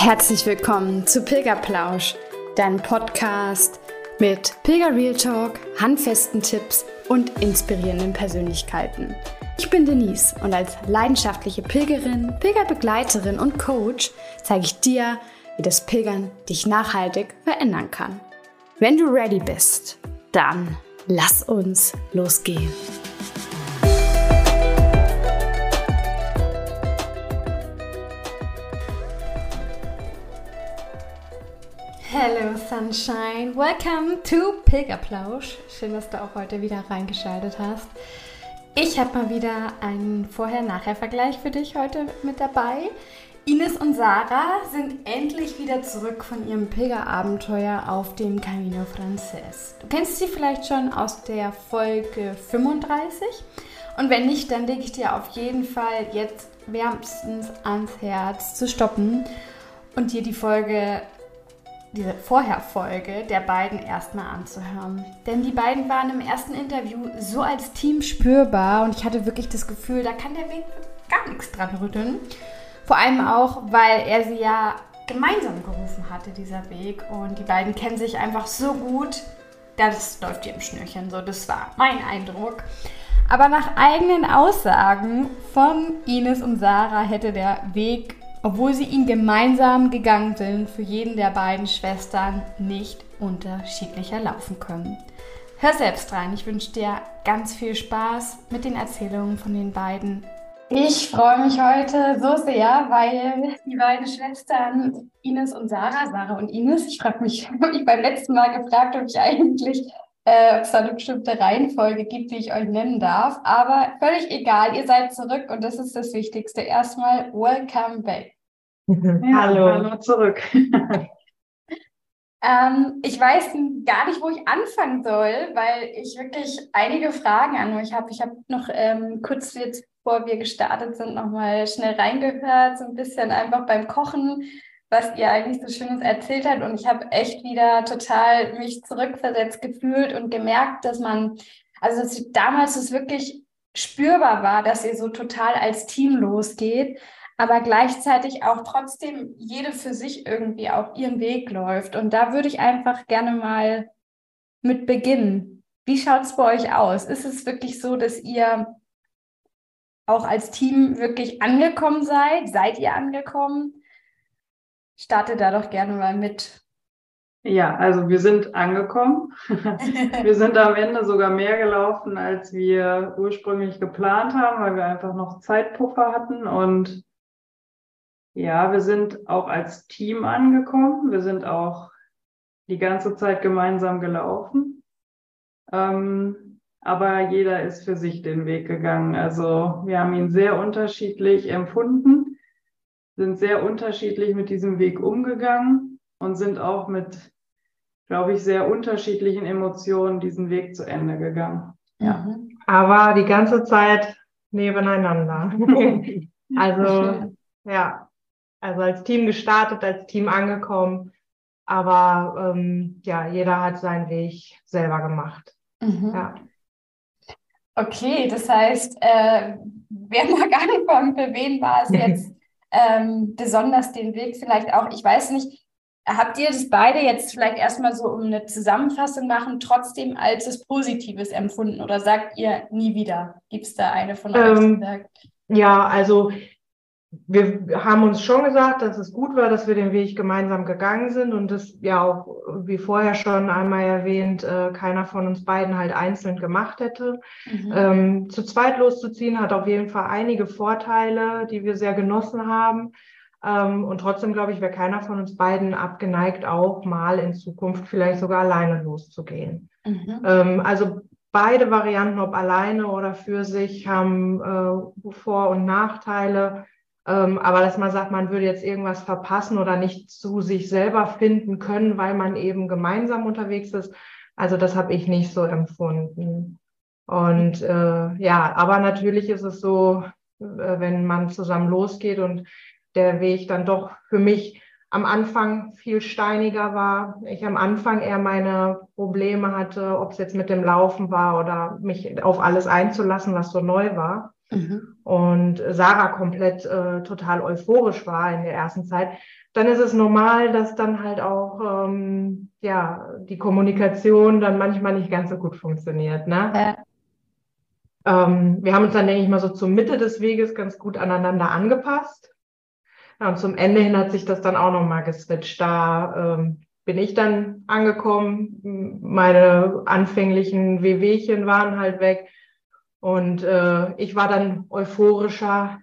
Herzlich willkommen zu Pilgerplausch, deinem Podcast mit Pilger Real Talk, handfesten Tipps und inspirierenden Persönlichkeiten. Ich bin Denise und als leidenschaftliche Pilgerin, Pilgerbegleiterin und Coach zeige ich dir, wie das Pilgern dich nachhaltig verändern kann. Wenn du ready bist, dann lass uns losgehen. Hello Sunshine, welcome to Pilgerplausch. Schön, dass du auch heute wieder reingeschaltet hast. Ich habe mal wieder einen Vorher-Nachher-Vergleich für dich heute mit dabei. Ines und Sarah sind endlich wieder zurück von ihrem Pilgerabenteuer auf dem Camino Frances. Du kennst sie vielleicht schon aus der Folge 35 und wenn nicht, dann lege ich dir auf jeden Fall jetzt wärmstens ans Herz zu stoppen und dir die Folge diese Vorherfolge der beiden erstmal anzuhören. Denn die beiden waren im ersten Interview so als Team spürbar und ich hatte wirklich das Gefühl, da kann der Weg gar nichts dran rütteln. Vor allem auch, weil er sie ja gemeinsam gerufen hatte, dieser Weg. Und die beiden kennen sich einfach so gut. Das läuft hier im Schnürchen. So, das war mein Eindruck. Aber nach eigenen Aussagen von Ines und Sarah hätte der Weg obwohl sie ihn gemeinsam gegangen sind, für jeden der beiden Schwestern nicht unterschiedlicher laufen können. Hör selbst rein, ich wünsche dir ganz viel Spaß mit den Erzählungen von den beiden. Ich freue mich heute so sehr, weil die beiden Schwestern Ines und Sarah, Sarah und Ines, ich frage mich, habe ich beim letzten Mal gefragt, ob ich eigentlich äh, ob es da eine bestimmte Reihenfolge gibt, die ich euch nennen darf. Aber völlig egal, ihr seid zurück und das ist das Wichtigste. Erstmal, welcome back. Ja, hallo. hallo zurück. ähm, ich weiß gar nicht, wo ich anfangen soll, weil ich wirklich einige Fragen an euch habe. Ich habe noch ähm, kurz jetzt, bevor wir gestartet sind, nochmal schnell reingehört, so ein bisschen einfach beim Kochen was ihr eigentlich so Schönes erzählt habt. Und ich habe echt wieder total mich zurückversetzt gefühlt und gemerkt, dass man, also dass damals es wirklich spürbar war, dass ihr so total als Team losgeht, aber gleichzeitig auch trotzdem jede für sich irgendwie auch ihren Weg läuft. Und da würde ich einfach gerne mal mit beginnen. Wie schaut es bei euch aus? Ist es wirklich so, dass ihr auch als Team wirklich angekommen seid? Seid ihr angekommen? Starte da doch gerne mal mit. Ja, also wir sind angekommen. wir sind am Ende sogar mehr gelaufen, als wir ursprünglich geplant haben, weil wir einfach noch Zeitpuffer hatten. Und ja, wir sind auch als Team angekommen. Wir sind auch die ganze Zeit gemeinsam gelaufen. Ähm, aber jeder ist für sich den Weg gegangen. Also wir haben ihn sehr unterschiedlich empfunden sind sehr unterschiedlich mit diesem Weg umgegangen und sind auch mit, glaube ich, sehr unterschiedlichen Emotionen diesen Weg zu Ende gegangen. Ja. Mhm. Aber die ganze Zeit nebeneinander. also, ja, also als Team gestartet, als Team angekommen. Aber ähm, ja, jeder hat seinen Weg selber gemacht. Mhm. Ja. Okay, das heißt, äh, wer mag anfangen, für wen war es jetzt ähm, besonders den Weg vielleicht auch, ich weiß nicht, habt ihr das beide jetzt vielleicht erstmal so um eine Zusammenfassung machen, trotzdem als es Positives empfunden oder sagt ihr nie wieder? Gibt es da eine von euch, ähm, die sagt? Ja, also wir haben uns schon gesagt, dass es gut war, dass wir den Weg gemeinsam gegangen sind und das ja auch, wie vorher schon einmal erwähnt, äh, keiner von uns beiden halt einzeln gemacht hätte. Mhm. Ähm, zu zweit loszuziehen hat auf jeden Fall einige Vorteile, die wir sehr genossen haben. Ähm, und trotzdem, glaube ich, wäre keiner von uns beiden abgeneigt, auch mal in Zukunft vielleicht sogar alleine loszugehen. Mhm. Ähm, also beide Varianten, ob alleine oder für sich, haben äh, Vor- und Nachteile. Ähm, aber dass man sagt, man würde jetzt irgendwas verpassen oder nicht zu sich selber finden können, weil man eben gemeinsam unterwegs ist. Also das habe ich nicht so empfunden. Und äh, ja, aber natürlich ist es so, äh, wenn man zusammen losgeht und der Weg dann doch für mich am Anfang viel steiniger war. Ich am Anfang eher meine Probleme hatte, ob es jetzt mit dem Laufen war oder mich auf alles einzulassen, was so neu war. Mhm. und Sarah komplett äh, total euphorisch war in der ersten Zeit, dann ist es normal, dass dann halt auch ähm, ja die Kommunikation dann manchmal nicht ganz so gut funktioniert. Ne? Ja. Ähm, wir haben uns dann, denke ich mal, so zur Mitte des Weges ganz gut aneinander angepasst. Ja, und zum Ende hin hat sich das dann auch nochmal geswitcht. Da ähm, bin ich dann angekommen. Meine anfänglichen Wehwehchen waren halt weg. Und äh, ich war dann euphorischer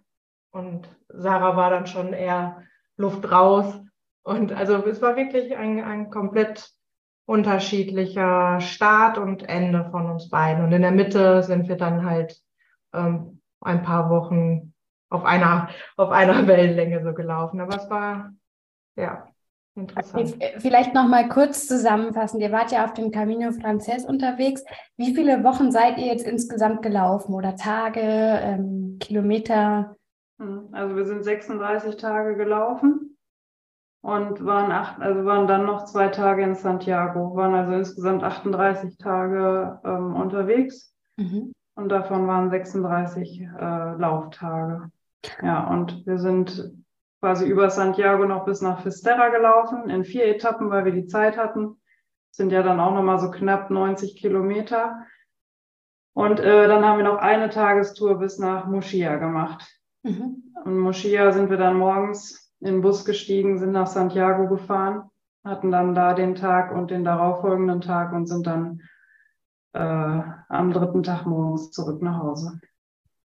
und Sarah war dann schon eher Luft raus. Und also es war wirklich ein, ein komplett unterschiedlicher Start und Ende von uns beiden. Und in der Mitte sind wir dann halt ähm, ein paar Wochen auf einer, auf einer Wellenlänge so gelaufen. Aber es war, ja, interessant. Vielleicht noch mal kurz zusammenfassen. Ihr wart ja auf dem Camino Frances unterwegs. Wie viele Wochen seid ihr jetzt insgesamt gelaufen oder Tage, ähm, Kilometer? Hm, also wir sind 36 Tage gelaufen und waren acht, also waren dann noch zwei Tage in Santiago, waren also insgesamt 38 Tage ähm, unterwegs mhm. und davon waren 36 äh, Lauftage. Ja, und wir sind quasi über Santiago noch bis nach Fisterra gelaufen, in vier Etappen, weil wir die Zeit hatten. Sind ja dann auch nochmal so knapp 90 Kilometer. Und äh, dann haben wir noch eine Tagestour bis nach Moschia gemacht. Mhm. Und Moschia sind wir dann morgens in den Bus gestiegen, sind nach Santiago gefahren, hatten dann da den Tag und den darauffolgenden Tag und sind dann äh, am dritten Tag morgens zurück nach Hause.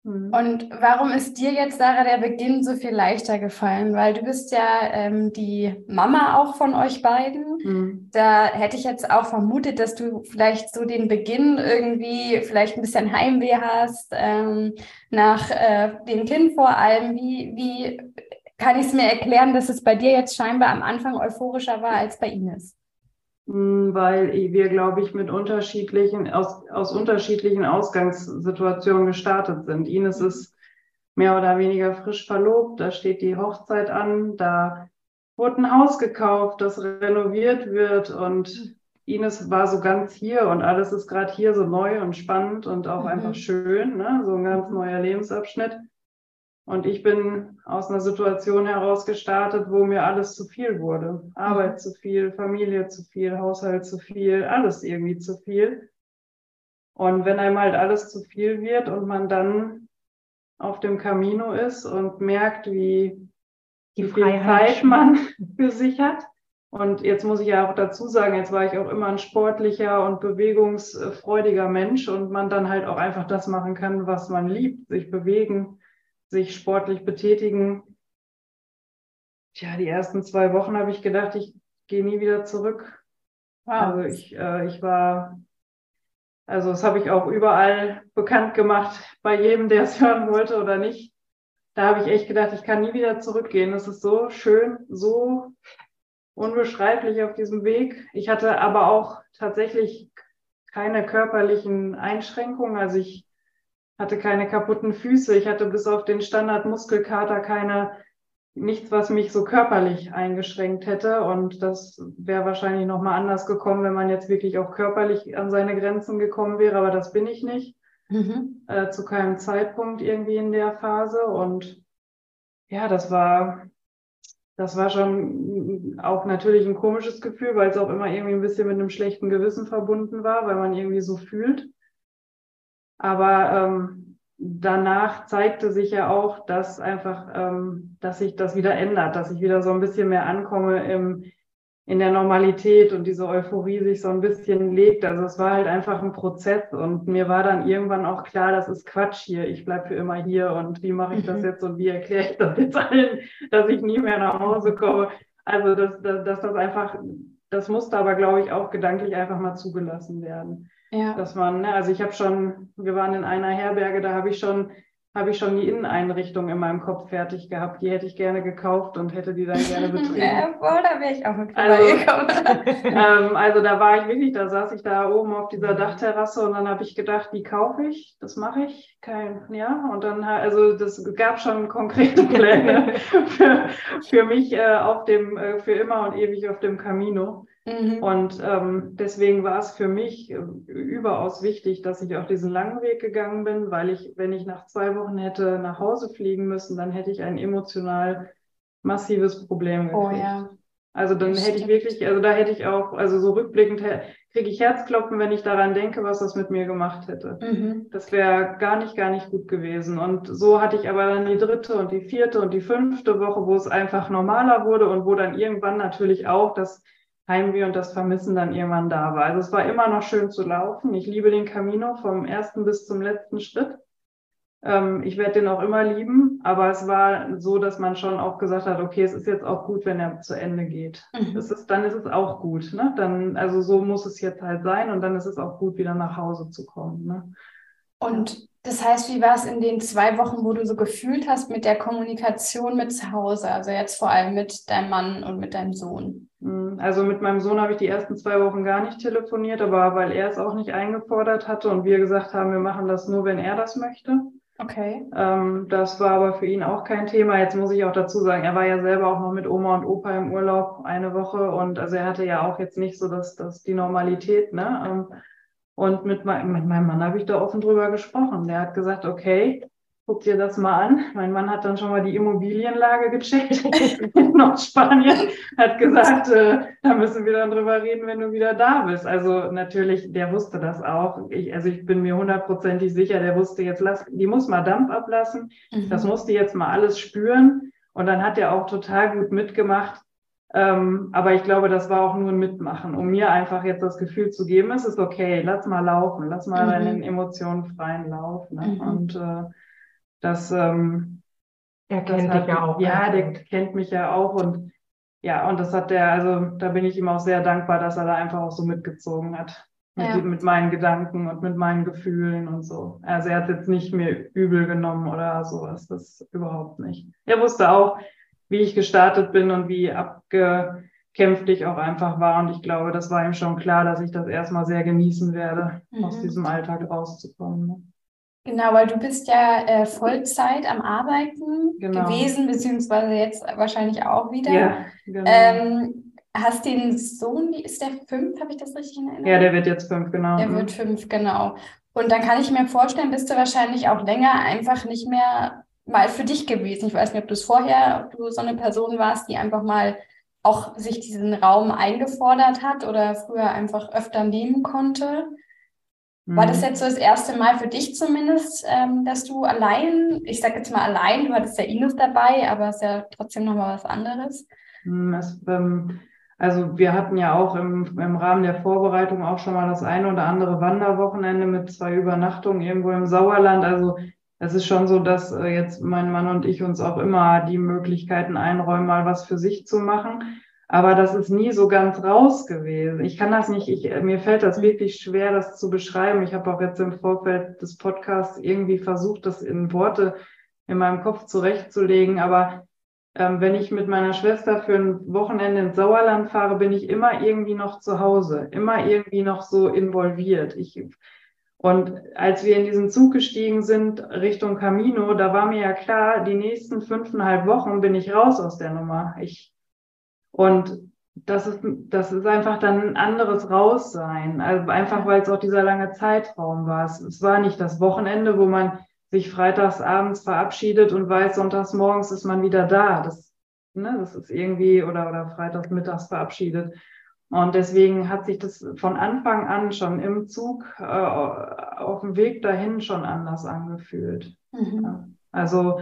Mhm. Und warum ist dir jetzt, Sarah, der Beginn so viel leichter gefallen? Weil du bist ja ähm, die Mama auch von euch beiden. Mhm. Da hätte ich jetzt auch vermutet, dass du vielleicht so den Beginn irgendwie vielleicht ein bisschen Heimweh hast, ähm, nach äh, dem Kind vor allem. Wie, wie kann ich es mir erklären, dass es bei dir jetzt scheinbar am Anfang euphorischer war als bei Ines? Hm, weil wir, glaube ich, mit unterschiedlichen, aus, aus unterschiedlichen Ausgangssituationen gestartet sind. Ines ist mehr oder weniger frisch verlobt, da steht die Hochzeit an, da wurde ein Haus gekauft, das renoviert wird und Ines war so ganz hier und alles ist gerade hier so neu und spannend und auch mhm. einfach schön, ne? so ein ganz neuer Lebensabschnitt. Und ich bin aus einer Situation heraus gestartet, wo mir alles zu viel wurde. Arbeit zu viel, Familie zu viel, Haushalt zu viel, alles irgendwie zu viel. Und wenn einem halt alles zu viel wird und man dann auf dem Camino ist und merkt, wie, wie viel Zeit man für sich hat. Und jetzt muss ich ja auch dazu sagen, jetzt war ich auch immer ein sportlicher und bewegungsfreudiger Mensch und man dann halt auch einfach das machen kann, was man liebt, sich bewegen, sich sportlich betätigen. Tja, die ersten zwei Wochen habe ich gedacht, ich gehe nie wieder zurück. Wow. Also ich, äh, ich war, also das habe ich auch überall bekannt gemacht, bei jedem, der es hören wollte oder nicht. Da habe ich echt gedacht, ich kann nie wieder zurückgehen. Es ist so schön, so unbeschreiblich auf diesem Weg. Ich hatte aber auch tatsächlich keine körperlichen Einschränkungen. Also ich hatte keine kaputten Füße. Ich hatte bis auf den Standardmuskelkater keine, nichts, was mich so körperlich eingeschränkt hätte. Und das wäre wahrscheinlich nochmal anders gekommen, wenn man jetzt wirklich auch körperlich an seine Grenzen gekommen wäre. Aber das bin ich nicht. Mhm. Äh, zu keinem Zeitpunkt irgendwie in der Phase. Und ja, das war, das war schon auch natürlich ein komisches Gefühl, weil es auch immer irgendwie ein bisschen mit einem schlechten Gewissen verbunden war, weil man irgendwie so fühlt. Aber ähm, danach zeigte sich ja auch, dass einfach, ähm, dass sich das wieder ändert, dass ich wieder so ein bisschen mehr ankomme im, in der Normalität und diese Euphorie sich so ein bisschen legt. Also es war halt einfach ein Prozess und mir war dann irgendwann auch klar, das ist Quatsch hier. Ich bleibe für immer hier und wie mache ich das mhm. jetzt und wie erkläre ich das jetzt allen, dass ich nie mehr nach Hause komme. Also dass, dass, dass das einfach, das musste aber, glaube ich, auch gedanklich einfach mal zugelassen werden. Ja. Dass man, ne, also ich habe schon, wir waren in einer Herberge, da habe ich schon, habe ich schon die Inneneinrichtung in meinem Kopf fertig gehabt. Die hätte ich gerne gekauft und hätte die dann gerne betrieben. ja, voll, da wäre ich auch mit also, ähm, also da war ich wirklich, da saß ich da oben auf dieser Dachterrasse und dann habe ich gedacht, die kaufe ich, das mache ich, kein, ja. Und dann, also das gab schon konkrete Pläne für, für mich äh, auf dem, äh, für immer und ewig auf dem Camino. Mhm. Und ähm, deswegen war es für mich äh, überaus wichtig, dass ich auch diesen langen Weg gegangen bin, weil ich, wenn ich nach zwei Wochen hätte nach Hause fliegen müssen, dann hätte ich ein emotional massives Problem gekriegt. Oh ja. Also dann hätte ich wirklich, also da hätte ich auch, also so rückblickend kriege ich Herzklopfen, wenn ich daran denke, was das mit mir gemacht hätte. Mhm. Das wäre gar nicht, gar nicht gut gewesen. Und so hatte ich aber dann die dritte und die vierte und die fünfte Woche, wo es einfach normaler wurde und wo dann irgendwann natürlich auch das Heimweh und das Vermissen dann irgendwann da war. Also es war immer noch schön zu laufen. Ich liebe den Camino vom ersten bis zum letzten Schritt. Ähm, ich werde den auch immer lieben, aber es war so, dass man schon auch gesagt hat, okay, es ist jetzt auch gut, wenn er zu Ende geht. Mhm. Das ist, dann ist es auch gut. Ne? Dann, also so muss es jetzt halt sein und dann ist es auch gut, wieder nach Hause zu kommen. Ne? Und das heißt, wie war es in den zwei Wochen, wo du so gefühlt hast mit der Kommunikation mit zu Hause? Also jetzt vor allem mit deinem Mann und mit deinem Sohn? Hm, also mit meinem Sohn habe ich die ersten zwei Wochen gar nicht telefoniert, aber weil er es auch nicht eingefordert hatte und wir gesagt haben, wir machen das nur, wenn er das möchte. Okay. Ähm, das war aber für ihn auch kein Thema. Jetzt muss ich auch dazu sagen, er war ja selber auch noch mit Oma und Opa im Urlaub eine Woche und also er hatte ja auch jetzt nicht so das, das die Normalität, ne? Ähm, und mit, mein, mit meinem Mann habe ich da offen drüber gesprochen. Der hat gesagt, okay, guck dir das mal an. Mein Mann hat dann schon mal die Immobilienlage gecheckt in Nordspanien, hat gesagt, äh, da müssen wir dann drüber reden, wenn du wieder da bist. Also natürlich, der wusste das auch. Ich, also ich bin mir hundertprozentig sicher, der wusste jetzt, lass, die muss mal Dampf ablassen. Mhm. Das musste jetzt mal alles spüren. Und dann hat er auch total gut mitgemacht. Ähm, aber ich glaube, das war auch nur ein Mitmachen, um mir einfach jetzt das Gefühl zu geben, es ist okay, lass mal laufen, lass mal mhm. deinen Emotionen freien Lauf. Ne? Mhm. Und äh, das, ähm, er kennt dich ja auch. Ja, der kennt mich ja auch und ja, und das hat der, also da bin ich ihm auch sehr dankbar, dass er da einfach auch so mitgezogen hat. Mit, ja. mit meinen Gedanken und mit meinen Gefühlen und so. Also er hat jetzt nicht mir übel genommen oder sowas, das überhaupt nicht. Er wusste auch, wie ich gestartet bin und wie abgekämpft ich auch einfach war. Und ich glaube, das war ihm schon klar, dass ich das erstmal sehr genießen werde, mhm. aus diesem Alltag rauszukommen. Ne? Genau, weil du bist ja äh, Vollzeit am Arbeiten genau. gewesen, beziehungsweise jetzt wahrscheinlich auch wieder. Ja, genau. Ähm, hast den Sohn, ist der fünf, habe ich das richtig in Erinnerung? Ja, der wird jetzt fünf, genau. Der wird fünf, genau. Und dann kann ich mir vorstellen, bist du wahrscheinlich auch länger einfach nicht mehr mal für dich gewesen. Ich weiß nicht, ob du es vorher, ob du so eine Person warst, die einfach mal auch sich diesen Raum eingefordert hat oder früher einfach öfter nehmen konnte. War das mhm. jetzt so das erste Mal für dich zumindest, ähm, dass du allein, ich sage jetzt mal allein, du hattest ja Ines dabei, aber es ist ja trotzdem nochmal was anderes? Mhm, es, ähm, also wir hatten ja auch im, im Rahmen der Vorbereitung auch schon mal das eine oder andere Wanderwochenende mit zwei Übernachtungen irgendwo im Sauerland. Also es ist schon so, dass äh, jetzt mein Mann und ich uns auch immer die Möglichkeiten einräumen, mal was für sich zu machen. Aber das ist nie so ganz raus gewesen. Ich kann das nicht, ich, mir fällt das wirklich schwer, das zu beschreiben. Ich habe auch jetzt im Vorfeld des Podcasts irgendwie versucht, das in Worte in meinem Kopf zurechtzulegen. Aber ähm, wenn ich mit meiner Schwester für ein Wochenende ins Sauerland fahre, bin ich immer irgendwie noch zu Hause, immer irgendwie noch so involviert. Ich und als wir in diesen Zug gestiegen sind Richtung Camino, da war mir ja klar, die nächsten fünfeinhalb Wochen bin ich raus aus der Nummer. Ich, und das ist, das ist einfach dann ein anderes Raussein. Also einfach, weil es auch dieser lange Zeitraum war. Es, es war nicht das Wochenende, wo man sich freitags abends verabschiedet und weiß, sonntags morgens ist man wieder da. Das, ne, das ist irgendwie, oder, oder freitags mittags verabschiedet. Und deswegen hat sich das von Anfang an schon im Zug äh, auf dem Weg dahin schon anders angefühlt. Mhm. Also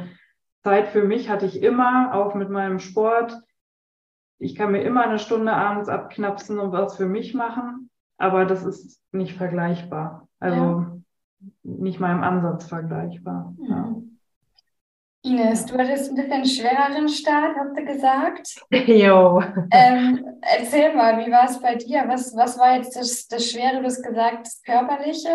Zeit für mich hatte ich immer, auch mit meinem Sport. Ich kann mir immer eine Stunde abends abknapsen und was für mich machen, aber das ist nicht vergleichbar. Also ja. nicht mal im Ansatz vergleichbar. Mhm. Ja. Ines, du hattest ein bisschen schwereren Start, hast du gesagt. Jo. Ähm, erzähl mal, wie war es bei dir? Was, was war jetzt das, das Schwere, du hast gesagt, das Körperliche?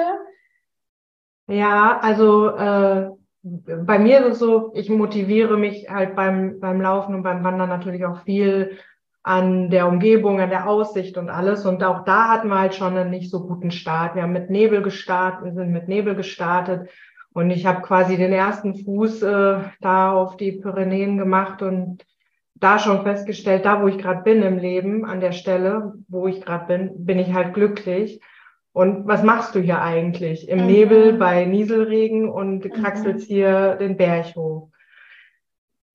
Ja, also äh, bei mir ist es so, ich motiviere mich halt beim, beim Laufen und beim Wandern natürlich auch viel an der Umgebung, an der Aussicht und alles. Und auch da hatten wir halt schon einen nicht so guten Start. Wir haben mit Nebel gestartet, wir sind mit Nebel gestartet und ich habe quasi den ersten Fuß äh, da auf die Pyrenäen gemacht und da schon festgestellt, da wo ich gerade bin im Leben, an der Stelle, wo ich gerade bin, bin ich halt glücklich. Und was machst du hier eigentlich? Im mhm. Nebel bei Nieselregen und mhm. kraxelst hier den Berg hoch.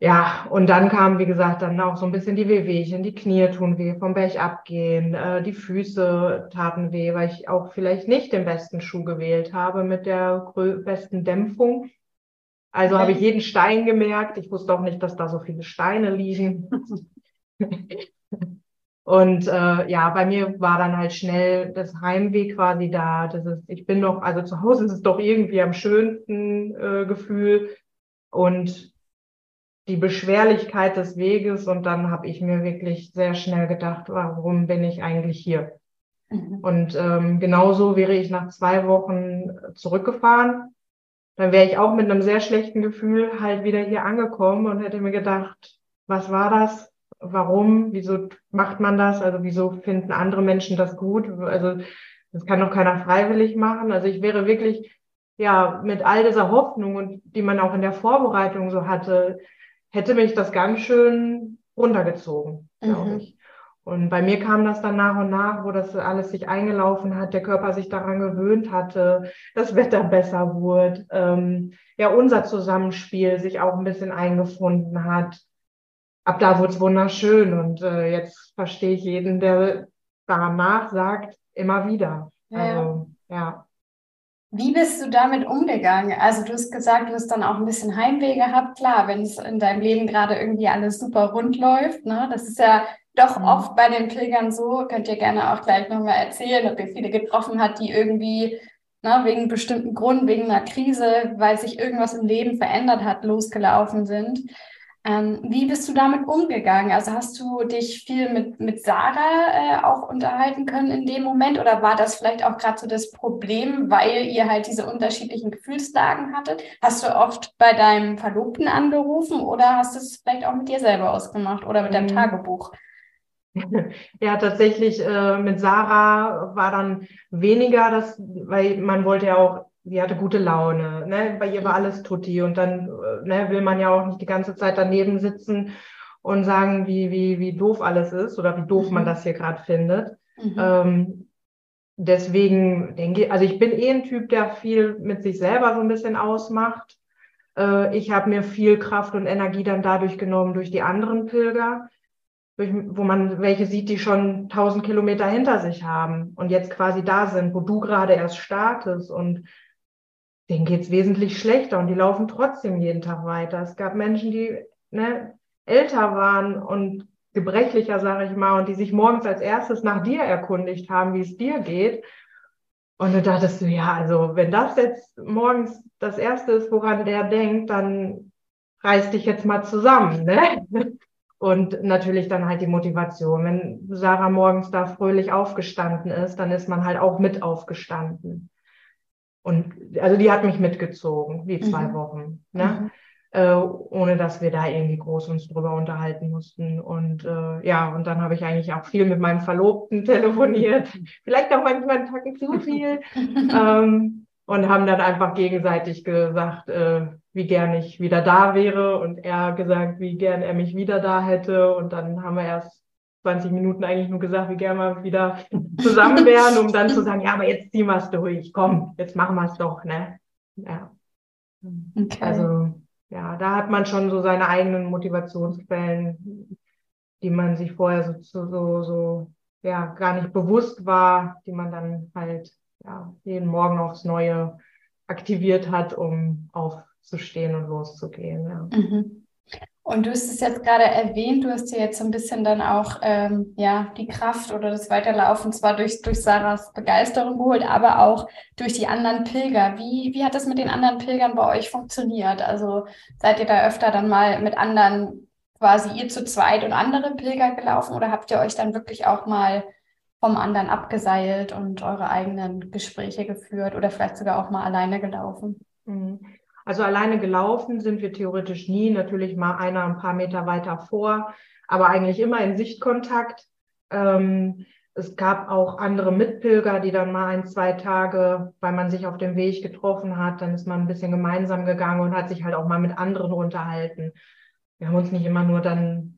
Ja, und dann kam, wie gesagt, dann auch so ein bisschen die Wehwehchen, die Knie tun weh, vom Berg abgehen, äh, die Füße taten weh, weil ich auch vielleicht nicht den besten Schuh gewählt habe mit der besten Dämpfung. Also habe ich jeden Stein gemerkt. Ich wusste auch nicht, dass da so viele Steine liegen. Und äh, ja, bei mir war dann halt schnell das Heimweh quasi da. Das ist, ich bin noch, also zu Hause ist es doch irgendwie am schönsten äh, Gefühl und die Beschwerlichkeit des Weges. Und dann habe ich mir wirklich sehr schnell gedacht, warum bin ich eigentlich hier? Mhm. Und ähm, genauso wäre ich nach zwei Wochen zurückgefahren. Dann wäre ich auch mit einem sehr schlechten Gefühl halt wieder hier angekommen und hätte mir gedacht, was war das? warum, wieso macht man das? Also wieso finden andere Menschen das gut? Also das kann doch keiner freiwillig machen. Also ich wäre wirklich, ja, mit all dieser Hoffnung und die man auch in der Vorbereitung so hatte, hätte mich das ganz schön runtergezogen, glaube mhm. ich. Und bei mir kam das dann nach und nach, wo das alles sich eingelaufen hat, der Körper sich daran gewöhnt hatte, das Wetter besser wurde, ähm, ja, unser Zusammenspiel sich auch ein bisschen eingefunden hat ab da wurde es wunderschön und äh, jetzt verstehe ich jeden, der danach sagt, immer wieder. Ja. Also, ja. Wie bist du damit umgegangen? Also du hast gesagt, du hast dann auch ein bisschen Heimweh gehabt. Klar, wenn es in deinem Leben gerade irgendwie alles super rund läuft, ne? das ist ja doch mhm. oft bei den Pilgern so, könnt ihr gerne auch gleich nochmal erzählen, ob ihr viele getroffen hat, die irgendwie ne, wegen bestimmten Grund, wegen einer Krise, weil sich irgendwas im Leben verändert hat, losgelaufen sind. Ähm, wie bist du damit umgegangen? Also hast du dich viel mit, mit Sarah äh, auch unterhalten können in dem Moment oder war das vielleicht auch gerade so das Problem, weil ihr halt diese unterschiedlichen Gefühlslagen hattet? Hast du oft bei deinem Verlobten angerufen oder hast du es vielleicht auch mit dir selber ausgemacht oder mit deinem mhm. Tagebuch? Ja, tatsächlich äh, mit Sarah war dann weniger das, weil man wollte ja auch sie hatte gute Laune, ne? bei ihr war alles tutti und dann äh, ne, will man ja auch nicht die ganze Zeit daneben sitzen und sagen, wie, wie, wie doof alles ist oder wie doof mhm. man das hier gerade findet. Mhm. Ähm, deswegen denke ich, also ich bin eh ein Typ, der viel mit sich selber so ein bisschen ausmacht. Äh, ich habe mir viel Kraft und Energie dann dadurch genommen durch die anderen Pilger, durch, wo man welche sieht, die schon tausend Kilometer hinter sich haben und jetzt quasi da sind, wo du gerade erst startest und denen geht es wesentlich schlechter und die laufen trotzdem jeden Tag weiter. Es gab Menschen, die ne, älter waren und gebrechlicher, sage ich mal, und die sich morgens als erstes nach dir erkundigt haben, wie es dir geht. Und du dachtest du, ja, also wenn das jetzt morgens das Erste ist, woran der denkt, dann reiß dich jetzt mal zusammen. Ne? Und natürlich dann halt die Motivation. Wenn Sarah morgens da fröhlich aufgestanden ist, dann ist man halt auch mit aufgestanden. Und also die hat mich mitgezogen, die zwei mhm. Wochen, ne? Mhm. Äh, ohne dass wir da irgendwie groß uns drüber unterhalten mussten. Und äh, ja, und dann habe ich eigentlich auch viel mit meinem Verlobten telefoniert, vielleicht auch manchmal einen Tacken zu viel. ähm, und haben dann einfach gegenseitig gesagt, äh, wie gern ich wieder da wäre und er gesagt, wie gern er mich wieder da hätte. Und dann haben wir erst 20 Minuten eigentlich nur gesagt, wie gerne wir wieder zusammen wären, um dann zu sagen, ja, aber jetzt ziehen wir es durch, komm, jetzt machen wir es doch, ne? Ja. Okay. Also, ja, da hat man schon so seine eigenen Motivationsquellen, die man sich vorher so, so, so, ja, gar nicht bewusst war, die man dann halt, ja, jeden Morgen aufs Neue aktiviert hat, um aufzustehen und loszugehen, ja. Mhm. Und du hast es jetzt gerade erwähnt, du hast dir jetzt so ein bisschen dann auch ähm, ja, die Kraft oder das Weiterlaufen zwar durch, durch Sarahs Begeisterung geholt, aber auch durch die anderen Pilger. Wie, wie hat das mit den anderen Pilgern bei euch funktioniert? Also seid ihr da öfter dann mal mit anderen, quasi ihr zu zweit und andere Pilger gelaufen oder habt ihr euch dann wirklich auch mal vom anderen abgeseilt und eure eigenen Gespräche geführt oder vielleicht sogar auch mal alleine gelaufen? Mhm. Also alleine gelaufen sind wir theoretisch nie, natürlich mal einer ein paar Meter weiter vor, aber eigentlich immer in Sichtkontakt. Ähm, es gab auch andere Mitpilger, die dann mal ein, zwei Tage, weil man sich auf dem Weg getroffen hat, dann ist man ein bisschen gemeinsam gegangen und hat sich halt auch mal mit anderen unterhalten. Wir haben uns nicht immer nur dann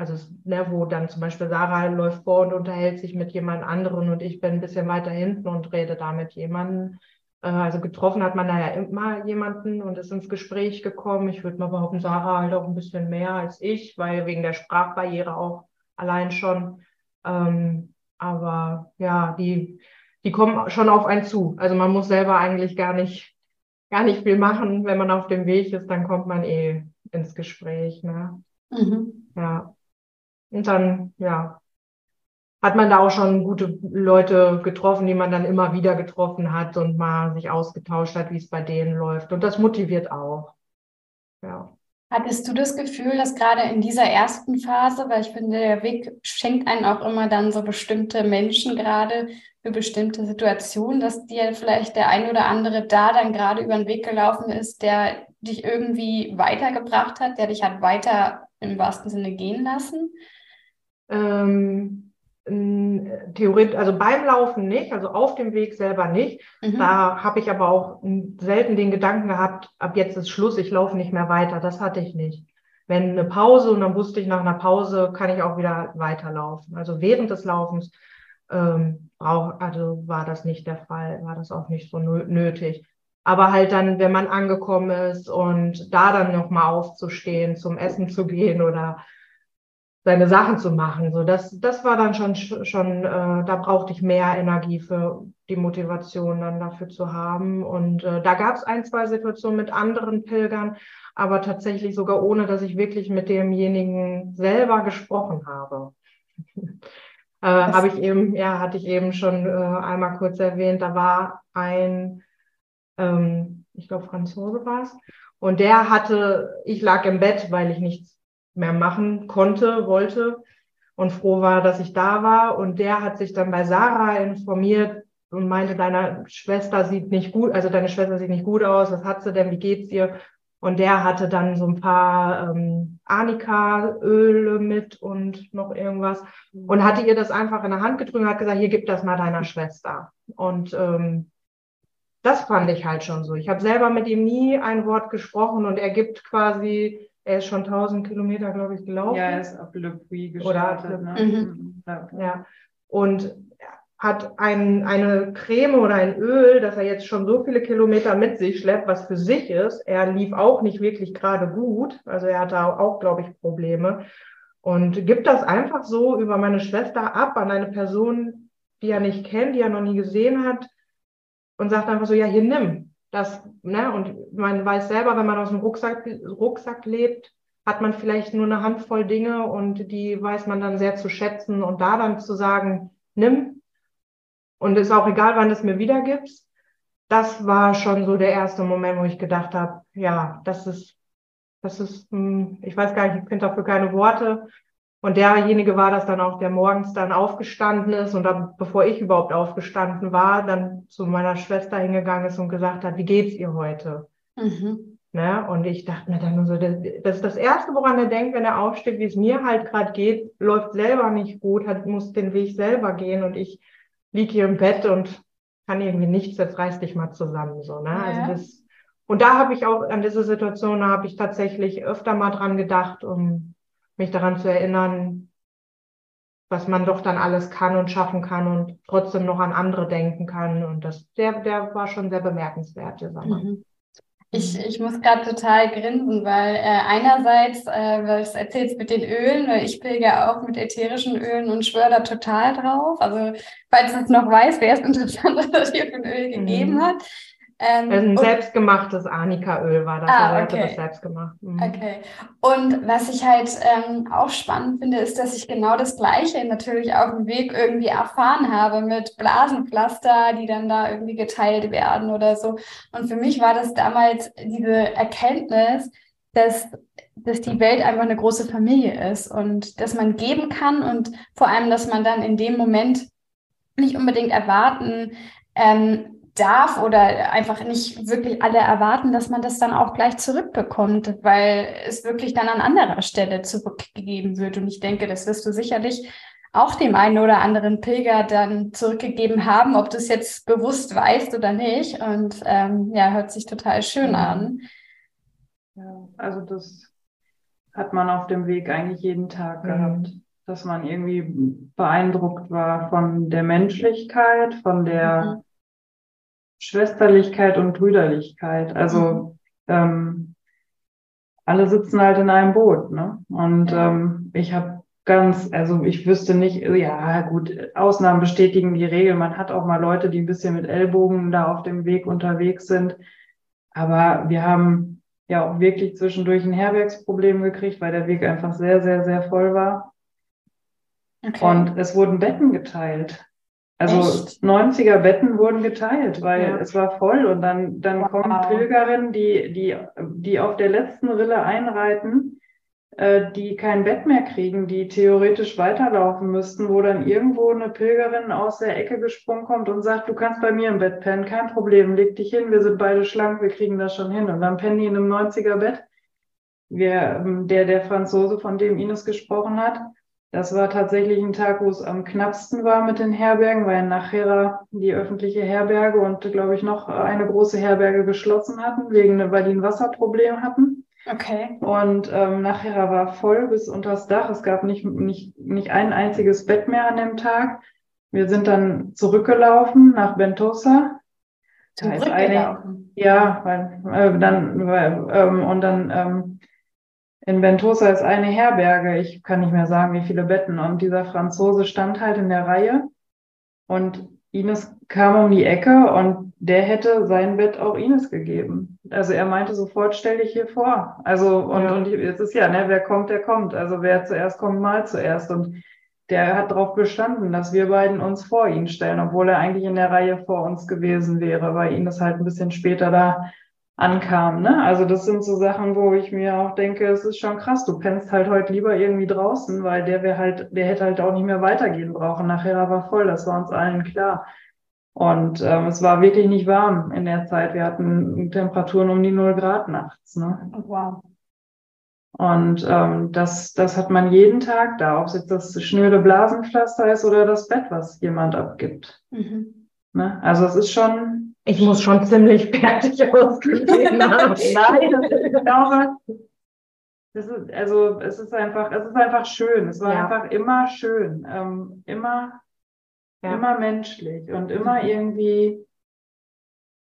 also ne, wo dann zum Beispiel Sarah läuft vor und unterhält sich mit jemand anderen und ich bin ein bisschen weiter hinten und rede da mit jemandem. Äh, also getroffen hat man da ja immer jemanden und ist ins Gespräch gekommen. Ich würde mal behaupten, Sarah halt auch ein bisschen mehr als ich, weil wegen der Sprachbarriere auch allein schon. Ähm, aber ja, die, die kommen schon auf einen zu. Also man muss selber eigentlich gar nicht, gar nicht viel machen. Wenn man auf dem Weg ist, dann kommt man eh ins Gespräch. Ne? Mhm. Ja. Und dann, ja, hat man da auch schon gute Leute getroffen, die man dann immer wieder getroffen hat und mal sich ausgetauscht hat, wie es bei denen läuft. Und das motiviert auch. Ja. Hattest du das Gefühl, dass gerade in dieser ersten Phase, weil ich finde, der Weg schenkt einen auch immer dann so bestimmte Menschen gerade für bestimmte Situationen, dass dir vielleicht der ein oder andere da dann gerade über den Weg gelaufen ist, der dich irgendwie weitergebracht hat, der dich hat weiter im wahrsten Sinne gehen lassen? Ähm, theoretisch, also beim Laufen nicht, also auf dem Weg selber nicht. Mhm. Da habe ich aber auch selten den Gedanken gehabt, ab jetzt ist Schluss, ich laufe nicht mehr weiter. Das hatte ich nicht. Wenn eine Pause und dann wusste ich nach einer Pause kann ich auch wieder weiterlaufen. Also während des Laufens ähm, brauch, also war das nicht der Fall, war das auch nicht so nötig. Aber halt dann, wenn man angekommen ist und da dann nochmal aufzustehen, zum Essen zu gehen oder seine Sachen zu machen. So, das, das war dann schon, schon äh, da brauchte ich mehr Energie für die Motivation dann dafür zu haben. Und äh, da gab es ein, zwei Situationen mit anderen Pilgern, aber tatsächlich sogar ohne, dass ich wirklich mit demjenigen selber gesprochen habe. äh, habe ich eben, ja, hatte ich eben schon äh, einmal kurz erwähnt, da war ein, ähm, ich glaube, Franzose war es, und der hatte, ich lag im Bett, weil ich nichts mehr machen konnte, wollte und froh war, dass ich da war. Und der hat sich dann bei Sarah informiert und meinte, deine Schwester sieht nicht gut, also deine Schwester sieht nicht gut aus, was hat sie denn, wie geht's ihr? Und der hatte dann so ein paar ähm, Arnika-Öle mit und noch irgendwas und hatte ihr das einfach in der Hand gedrückt und hat gesagt, hier gib das mal deiner Schwester. Und ähm, das fand ich halt schon so. Ich habe selber mit ihm nie ein Wort gesprochen und er gibt quasi er ist schon 1000 Kilometer, glaube ich, gelaufen. Ja, er ist auf Le Puy gestartet. Oder, ne? mhm. Ja. Und hat ein, eine Creme oder ein Öl, dass er jetzt schon so viele Kilometer mit sich schleppt, was für sich ist. Er lief auch nicht wirklich gerade gut. Also er hatte auch, glaube ich, Probleme. Und gibt das einfach so über meine Schwester ab an eine Person, die er nicht kennt, die er noch nie gesehen hat und sagt einfach so, ja, hier nimm. Das, ne, und man weiß selber, wenn man aus dem Rucksack, Rucksack lebt, hat man vielleicht nur eine Handvoll Dinge und die weiß man dann sehr zu schätzen und da dann zu sagen, nimm und ist auch egal, wann es mir wiedergibst. Das war schon so der erste Moment, wo ich gedacht habe, ja, das ist, das ist, hm, ich weiß gar nicht, ich finde dafür keine Worte. Und derjenige war das dann auch, der morgens dann aufgestanden ist und dann, bevor ich überhaupt aufgestanden war, dann zu meiner Schwester hingegangen ist und gesagt hat, wie geht's ihr heute? Mhm. Ne? Und ich dachte mir dann nur so, das ist das Erste, woran er denkt, wenn er aufsteht, wie es mir halt gerade geht, läuft selber nicht gut, hat, muss den Weg selber gehen und ich liege hier im Bett und kann irgendwie nichts, jetzt reiß dich mal zusammen. So, ne? Also ja. Also das, und da habe ich auch an diese Situation, da habe ich tatsächlich öfter mal dran gedacht, um mich daran zu erinnern, was man doch dann alles kann und schaffen kann und trotzdem noch an andere denken kann. Und das, der, der war schon sehr bemerkenswert, der Sommer. Mhm. Ich, ich muss gerade total grinsen, weil äh, einerseits, äh, weil du erzählst mit den Ölen, weil ich pilge auch mit ätherischen Ölen und schwöre da total drauf. Also, falls es noch weiß, wäre es interessant, dass das hier für ein Öl gegeben mhm. hat. Ähm, ein selbstgemachtes Arnika-Öl war das. Ah, also okay. das selbst gemacht. Mhm. Okay. Und was ich halt ähm, auch spannend finde, ist, dass ich genau das Gleiche natürlich auf dem Weg irgendwie erfahren habe mit Blasenpflaster, die dann da irgendwie geteilt werden oder so. Und für mich war das damals diese Erkenntnis, dass, dass die Welt einfach eine große Familie ist und dass man geben kann und vor allem, dass man dann in dem Moment nicht unbedingt erwarten, ähm, darf oder einfach nicht wirklich alle erwarten, dass man das dann auch gleich zurückbekommt, weil es wirklich dann an anderer Stelle zurückgegeben wird. Und ich denke, das wirst du sicherlich auch dem einen oder anderen Pilger dann zurückgegeben haben, ob du es jetzt bewusst weißt oder nicht. Und ähm, ja, hört sich total schön an. Ja, also das hat man auf dem Weg eigentlich jeden Tag mhm. gehabt. Dass man irgendwie beeindruckt war von der Menschlichkeit, von der mhm. Schwesterlichkeit und Brüderlichkeit. Also mhm. ähm, alle sitzen halt in einem Boot, ne? Und ähm, ich habe ganz, also ich wüsste nicht, ja gut, Ausnahmen bestätigen die Regel. Man hat auch mal Leute, die ein bisschen mit Ellbogen da auf dem Weg unterwegs sind. Aber wir haben ja auch wirklich zwischendurch ein Herbergsproblem gekriegt, weil der Weg einfach sehr, sehr, sehr voll war. Okay. Und es wurden Betten geteilt. Also Echt? 90er Betten wurden geteilt, weil ja. es war voll und dann, dann wow. kommen Pilgerinnen, die, die, die auf der letzten Rille einreiten äh, die kein Bett mehr kriegen, die theoretisch weiterlaufen müssten, wo dann irgendwo eine Pilgerin aus der Ecke gesprungen kommt und sagt, du kannst bei mir im Bett pennen, kein Problem, leg dich hin, wir sind beide schlank, wir kriegen das schon hin. Und dann pennen die in einem 90er Bett. Wir, ähm, der, der Franzose, von dem Ines gesprochen hat, das war tatsächlich ein Tag, wo es am knappsten war mit den Herbergen, weil nachher die öffentliche Herberge und, glaube ich, noch eine große Herberge geschlossen hatten, wegen, weil die ein Wasserproblem hatten. Okay. Und ähm, nachher war voll bis unters Dach. Es gab nicht, nicht, nicht ein einziges Bett mehr an dem Tag. Wir sind dann zurückgelaufen nach Bentosa. Da ist eine, ja, weil, äh, dann, weil, ähm, und dann ähm, in Bentosa ist eine Herberge. Ich kann nicht mehr sagen, wie viele Betten. Und dieser Franzose stand halt in der Reihe. Und Ines kam um die Ecke und der hätte sein Bett auch Ines gegeben. Also er meinte sofort, stell dich hier vor. Also, und, ja. und jetzt ist ja, ne, wer kommt, der kommt. Also wer zuerst kommt, mal zuerst. Und der hat darauf bestanden, dass wir beiden uns vor ihn stellen, obwohl er eigentlich in der Reihe vor uns gewesen wäre, weil Ines halt ein bisschen später da ankam. Ne? Also das sind so Sachen, wo ich mir auch denke, es ist schon krass, du pennst halt heute lieber irgendwie draußen, weil der wäre halt, der hätte halt auch nicht mehr weitergehen brauchen. Nachher war voll, das war uns allen klar. Und ähm, es war wirklich nicht warm in der Zeit. Wir hatten Temperaturen um die 0 Grad nachts. Ne? Wow. Und ähm, das, das hat man jeden Tag da, ob es jetzt das schnöde Blasenpflaster ist oder das Bett, was jemand abgibt. Mhm. Ne? Also es ist schon ich muss schon ziemlich fertig ausgesehen haben. Nein, ich glaube, das ist, also es ist einfach, es ist einfach schön. Es war ja. einfach immer schön, ähm, immer, ja. immer menschlich und immer irgendwie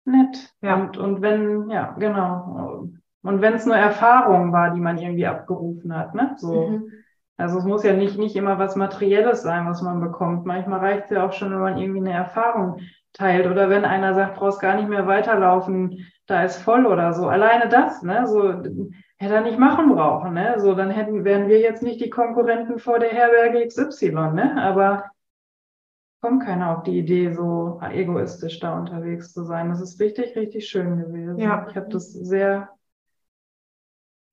nett. Ja. Und, und wenn, ja, genau. Und wenn es nur Erfahrung war, die man irgendwie abgerufen hat, ne? So. Mhm. Also es muss ja nicht, nicht immer was Materielles sein, was man bekommt. Manchmal reicht es ja auch schon, wenn man irgendwie eine Erfahrung teilt oder wenn einer sagt, brauchst gar nicht mehr weiterlaufen, da ist voll oder so. Alleine das, ne, so hätte er nicht machen brauchen, ne, so dann hätten wären wir jetzt nicht die Konkurrenten vor der Herberge XY, ne, aber kommt keiner auf die Idee, so egoistisch da unterwegs zu sein. Das ist richtig, richtig schön gewesen. Ja. Ich habe das sehr,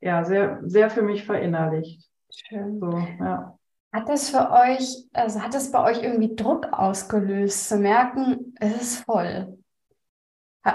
ja, sehr, sehr für mich verinnerlicht. Schön. So, ja. Hat das für euch, also hat das bei euch irgendwie Druck ausgelöst, zu merken, es ist voll?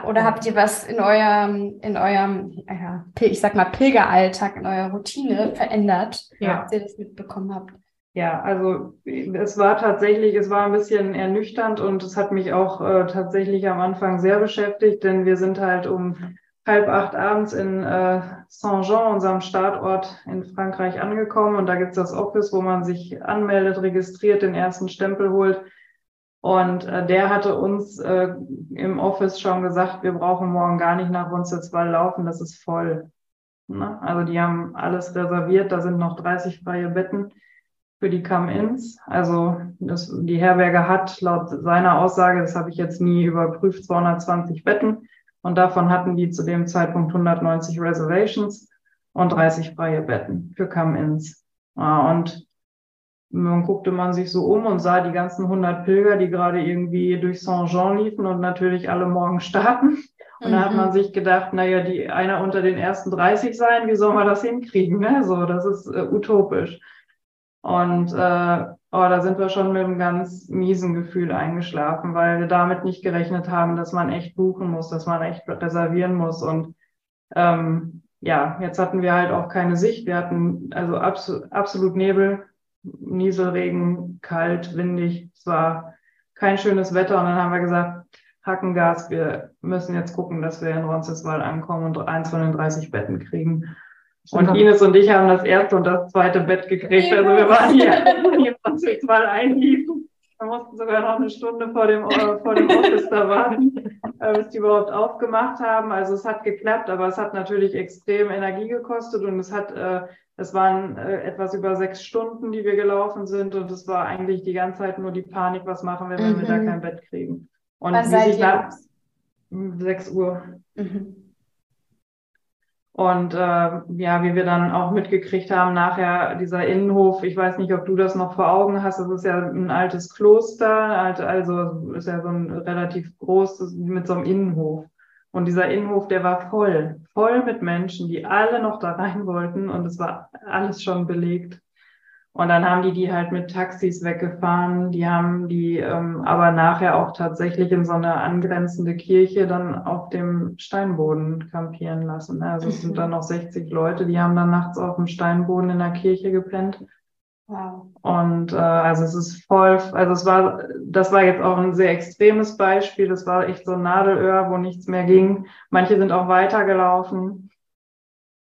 Oder habt ihr was in eurem, in eurem, ja, ich sag mal, Pilgeralltag, in eurer Routine verändert, ja. als ihr das mitbekommen habt? Ja, also es war tatsächlich, es war ein bisschen ernüchternd und es hat mich auch äh, tatsächlich am Anfang sehr beschäftigt, denn wir sind halt um halb acht abends in äh, Saint-Jean, unserem Startort in Frankreich, angekommen. Und da gibt's das Office, wo man sich anmeldet, registriert, den ersten Stempel holt. Und äh, der hatte uns äh, im Office schon gesagt, wir brauchen morgen gar nicht nach Runzelswall laufen, das ist voll. Ne? Also die haben alles reserviert, da sind noch 30 freie Betten für die Come-Ins. Also das, die Herberge hat laut seiner Aussage, das habe ich jetzt nie überprüft, 220 Betten. Und davon hatten die zu dem Zeitpunkt 190 Reservations und 30 freie Betten für Come-Ins. Und dann guckte man sich so um und sah die ganzen 100 Pilger, die gerade irgendwie durch Saint-Jean liefen und natürlich alle morgen starten. Und mhm. da hat man mhm. sich gedacht, naja, die einer unter den ersten 30 sein, wie soll man das hinkriegen? Ne? So, das ist äh, utopisch. Und äh, oh, da sind wir schon mit einem ganz miesen Gefühl eingeschlafen, weil wir damit nicht gerechnet haben, dass man echt buchen muss, dass man echt reservieren muss. Und ähm, ja, jetzt hatten wir halt auch keine Sicht. Wir hatten also abso absolut Nebel, Nieselregen, kalt, windig. Es war kein schönes Wetter. Und dann haben wir gesagt, Hackengas, wir müssen jetzt gucken, dass wir in Roncesvalles ankommen und eins von den 30 Betten kriegen. Und Ines und ich haben das erste und das zweite Bett gekriegt. Also wir waren hier, uns jetzt mal einliefen. Wir mussten sogar noch eine Stunde vor dem, äh, vor dem Office da warten, äh, bis die überhaupt aufgemacht haben. Also es hat geklappt, aber es hat natürlich extrem Energie gekostet und es hat, äh, es waren äh, etwas über sechs Stunden, die wir gelaufen sind und es war eigentlich die ganze Zeit nur die Panik, was machen wir, wenn mhm. wir da mhm. kein Bett kriegen. Und Wann seid ihr? Nach, 6 Uhr. Mhm. Und äh, ja, wie wir dann auch mitgekriegt haben, nachher dieser Innenhof, ich weiß nicht, ob du das noch vor Augen hast, das ist ja ein altes Kloster, also ist ja so ein relativ großes mit so einem Innenhof. Und dieser Innenhof, der war voll, voll mit Menschen, die alle noch da rein wollten und es war alles schon belegt. Und dann haben die die halt mit Taxis weggefahren. Die haben die ähm, aber nachher auch tatsächlich in so eine angrenzende Kirche dann auf dem Steinboden kampieren lassen. Also es sind dann noch 60 Leute, die haben dann nachts auf dem Steinboden in der Kirche gepennt. Wow. Und äh, also es ist voll, also es war, das war jetzt auch ein sehr extremes Beispiel. Das war echt so ein Nadelöhr, wo nichts mehr ging. Manche sind auch weitergelaufen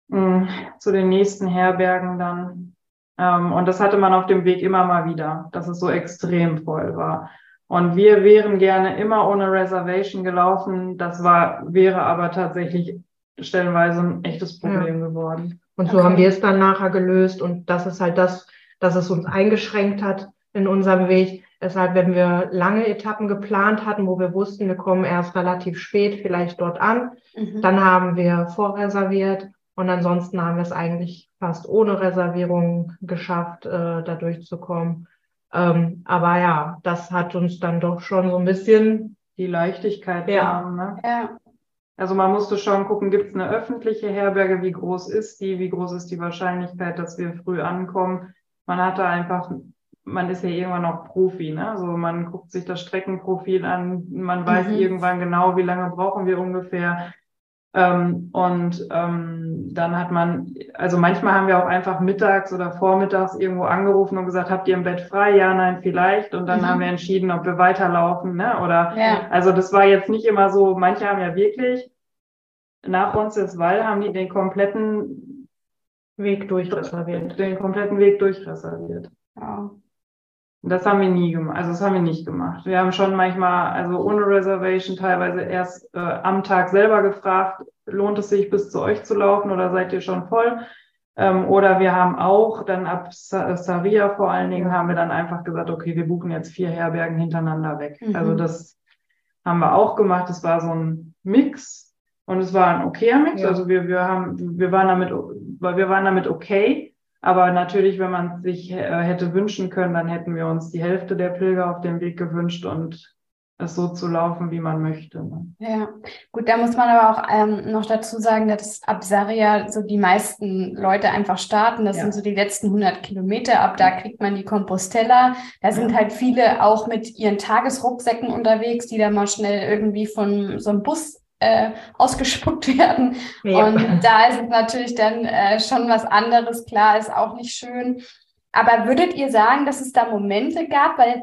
mh, hm, zu den nächsten Herbergen dann. Ähm, und das hatte man auf dem Weg immer mal wieder, dass es so extrem voll war. Und wir wären gerne immer ohne Reservation gelaufen. Das war, wäre aber tatsächlich stellenweise ein echtes Problem ja. geworden. Und so okay. haben wir es dann nachher gelöst. Und das ist halt das, dass es uns eingeschränkt hat in unserem Weg. Deshalb, wenn wir lange Etappen geplant hatten, wo wir wussten, wir kommen erst relativ spät vielleicht dort an, mhm. dann haben wir vorreserviert und ansonsten haben wir es eigentlich fast ohne Reservierung geschafft, äh, da durchzukommen. Ähm, aber ja, das hat uns dann doch schon so ein bisschen die Leichtigkeit ja. Haben, ne? ja. Also man musste schon gucken, gibt es eine öffentliche Herberge, wie groß ist die, wie groß ist die Wahrscheinlichkeit, dass wir früh ankommen. Man hatte einfach, man ist ja irgendwann noch Profi, ne? Also man guckt sich das Streckenprofil an, man weiß mhm. irgendwann genau, wie lange brauchen wir ungefähr. Ähm, und ähm, dann hat man, also manchmal haben wir auch einfach mittags oder vormittags irgendwo angerufen und gesagt, habt ihr im Bett frei? Ja, nein, vielleicht. Und dann mhm. haben wir entschieden, ob wir weiterlaufen. Ne? Oder ja. also das war jetzt nicht immer so, manche haben ja wirklich nach Roncesvalles haben die den kompletten Weg durchreserviert. Den kompletten Weg durchreserviert. Ja. Das haben wir nie gemacht. Also das haben wir nicht gemacht. Wir haben schon manchmal, also ohne Reservation, teilweise erst äh, am Tag selber gefragt, lohnt es sich bis zu euch zu laufen oder seid ihr schon voll? Ähm, oder wir haben auch dann ab Saria vor allen Dingen haben wir dann einfach gesagt, okay, wir buchen jetzt vier Herbergen hintereinander weg. Mhm. Also das haben wir auch gemacht. Es war so ein Mix und es war ein okayer Mix. Ja. Also wir, wir haben, wir waren damit, wir waren damit okay. Aber natürlich, wenn man sich äh, hätte wünschen können, dann hätten wir uns die Hälfte der Pilger auf dem Weg gewünscht und es so zu laufen, wie man möchte. Ne? Ja, gut, da muss man aber auch ähm, noch dazu sagen, dass ab Saria so die meisten Leute einfach starten. Das ja. sind so die letzten 100 Kilometer. Ab da kriegt man die Compostella. Da sind ja. halt viele auch mit ihren Tagesrucksäcken unterwegs, die da mal schnell irgendwie von so einem Bus äh, ausgespuckt werden. Ja. Und da ist es natürlich dann äh, schon was anderes. Klar, ist auch nicht schön. Aber würdet ihr sagen, dass es da Momente gab, weil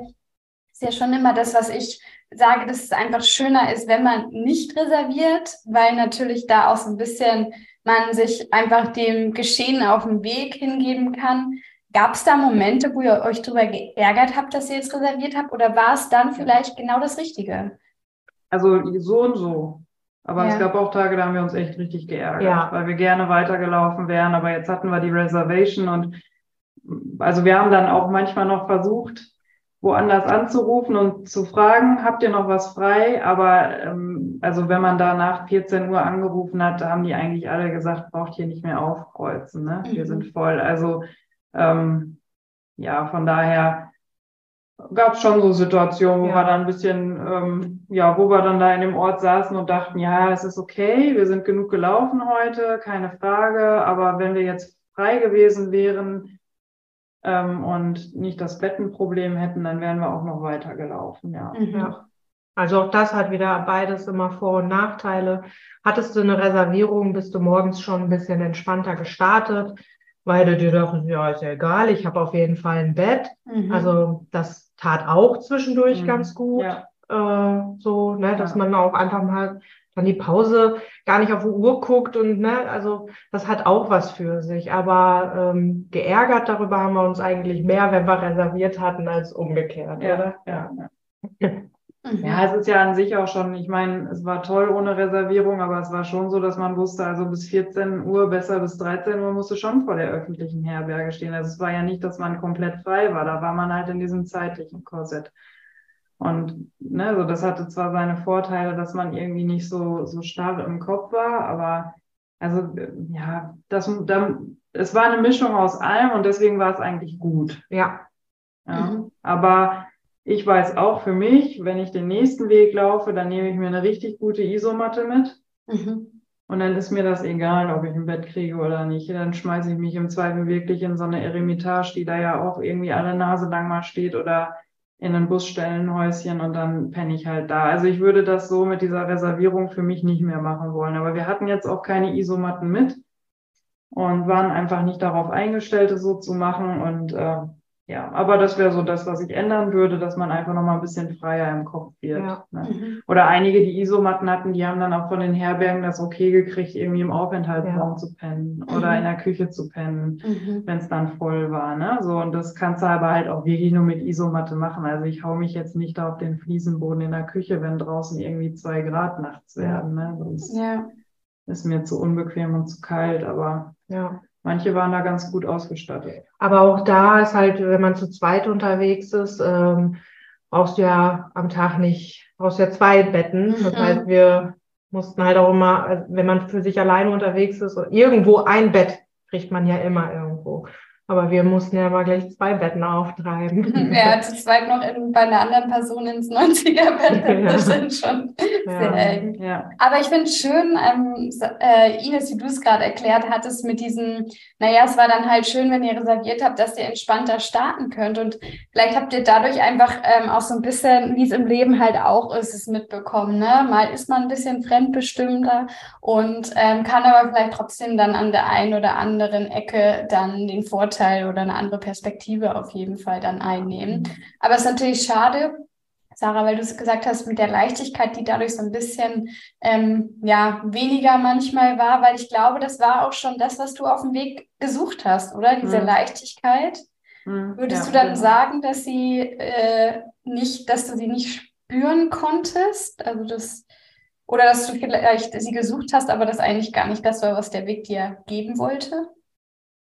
es ja schon immer das, was ich sage, dass es einfach schöner ist, wenn man nicht reserviert, weil natürlich da auch so ein bisschen man sich einfach dem Geschehen auf dem Weg hingeben kann. Gab es da Momente, wo ihr euch darüber geärgert habt, dass ihr jetzt reserviert habt, oder war es dann vielleicht genau das Richtige? Also so und so. Aber ja. es gab auch Tage, da haben wir uns echt richtig geärgert, ja. weil wir gerne weitergelaufen wären. Aber jetzt hatten wir die Reservation und also wir haben dann auch manchmal noch versucht, woanders anzurufen und zu fragen, habt ihr noch was frei? Aber ähm, also wenn man da nach 14 Uhr angerufen hat, da haben die eigentlich alle gesagt, braucht hier nicht mehr aufkreuzen, ne? Wir mhm. sind voll. Also ähm, ja, von daher gab es schon so Situationen, wo ja. wir dann ein bisschen, ähm, ja, wo wir dann da in dem Ort saßen und dachten, ja, es ist okay, wir sind genug gelaufen heute, keine Frage, aber wenn wir jetzt frei gewesen wären ähm, und nicht das Bettenproblem hätten, dann wären wir auch noch weiter gelaufen, ja. Mhm. ja. Also auch das hat wieder beides immer Vor- und Nachteile. Hattest du eine Reservierung, bist du morgens schon ein bisschen entspannter gestartet, weil du dir dachtest, ja, ist ja egal, ich habe auf jeden Fall ein Bett. Mhm. Also das tat auch zwischendurch mhm. ganz gut. Ja. Äh, so, ne, dass ja. man auch einfach mal dann die Pause gar nicht auf die Uhr guckt und ne, also das hat auch was für sich. Aber ähm, geärgert darüber haben wir uns eigentlich mehr, wenn wir reserviert hatten, als umgekehrt, ja, oder? Ja. ja. Mhm. Ja, es ist ja an sich auch schon, ich meine, es war toll ohne Reservierung, aber es war schon so, dass man wusste, also bis 14 Uhr, besser bis 13 Uhr musste schon vor der öffentlichen Herberge stehen. Also es war ja nicht, dass man komplett frei war, da war man halt in diesem zeitlichen Korsett. Und ne, so das hatte zwar seine Vorteile, dass man irgendwie nicht so, so starr im Kopf war, aber also ja, das, dann, es war eine Mischung aus allem und deswegen war es eigentlich gut. Ja. ja. Mhm. Aber ich weiß auch für mich, wenn ich den nächsten Weg laufe, dann nehme ich mir eine richtig gute Isomatte mit. Mhm. Und dann ist mir das egal, ob ich ein Bett kriege oder nicht. Dann schmeiße ich mich im Zweifel wirklich in so eine Eremitage, die da ja auch irgendwie alle Nase lang mal steht oder in ein Busstellenhäuschen und dann penne ich halt da. Also ich würde das so mit dieser Reservierung für mich nicht mehr machen wollen. Aber wir hatten jetzt auch keine Isomatten mit und waren einfach nicht darauf eingestellt, es so zu machen. Und äh, ja, aber das wäre so das, was ich ändern würde, dass man einfach noch mal ein bisschen freier im Kopf wird. Ja. Ne? Mhm. Oder einige, die Isomatten hatten, die haben dann auch von den Herbergen das okay gekriegt, irgendwie im Aufenthaltsraum ja. zu pennen oder mhm. in der Küche zu pennen, mhm. wenn es dann voll war. Ne? So, und das kannst du aber halt auch wirklich nur mit Isomatte machen. Also ich hau mich jetzt nicht da auf den Fliesenboden in der Küche, wenn draußen irgendwie zwei Grad nachts werden. Ne? Sonst ja. ist mir zu unbequem und zu kalt, aber ja. Manche waren da ganz gut ausgestattet. Aber auch da ist halt, wenn man zu zweit unterwegs ist, ähm, brauchst du ja am Tag nicht, brauchst ja zwei Betten. Das mhm. heißt, wir mussten halt auch immer, also wenn man für sich alleine unterwegs ist, irgendwo ein Bett kriegt man ja immer irgendwo. Aber wir mussten ja mal gleich zwei Betten auftreiben. Ja, zu zweit noch in, bei einer anderen Person ins 90er-Bett. Ja. Das sind schon ja. sehr eng. Ja. Aber ich finde es schön, ähm, äh, Ines, wie du es gerade erklärt hattest, mit diesem, naja, es war dann halt schön, wenn ihr reserviert habt, dass ihr entspannter starten könnt. Und vielleicht habt ihr dadurch einfach ähm, auch so ein bisschen, wie es im Leben halt auch ist, es mitbekommen. Ne? Mal ist man ein bisschen fremdbestimmter und ähm, kann aber vielleicht trotzdem dann an der einen oder anderen Ecke dann den Vorteil Vorteil oder eine andere Perspektive auf jeden Fall dann einnehmen. Aber es ist natürlich schade, Sarah, weil du es gesagt hast, mit der Leichtigkeit, die dadurch so ein bisschen ähm, ja, weniger manchmal war, weil ich glaube, das war auch schon das, was du auf dem Weg gesucht hast, oder? Diese mhm. Leichtigkeit. Mhm, Würdest ja, du dann genau. sagen, dass sie äh, nicht, dass du sie nicht spüren konntest? Also das, oder dass du vielleicht sie gesucht hast, aber das eigentlich gar nicht das war, was der Weg dir geben wollte?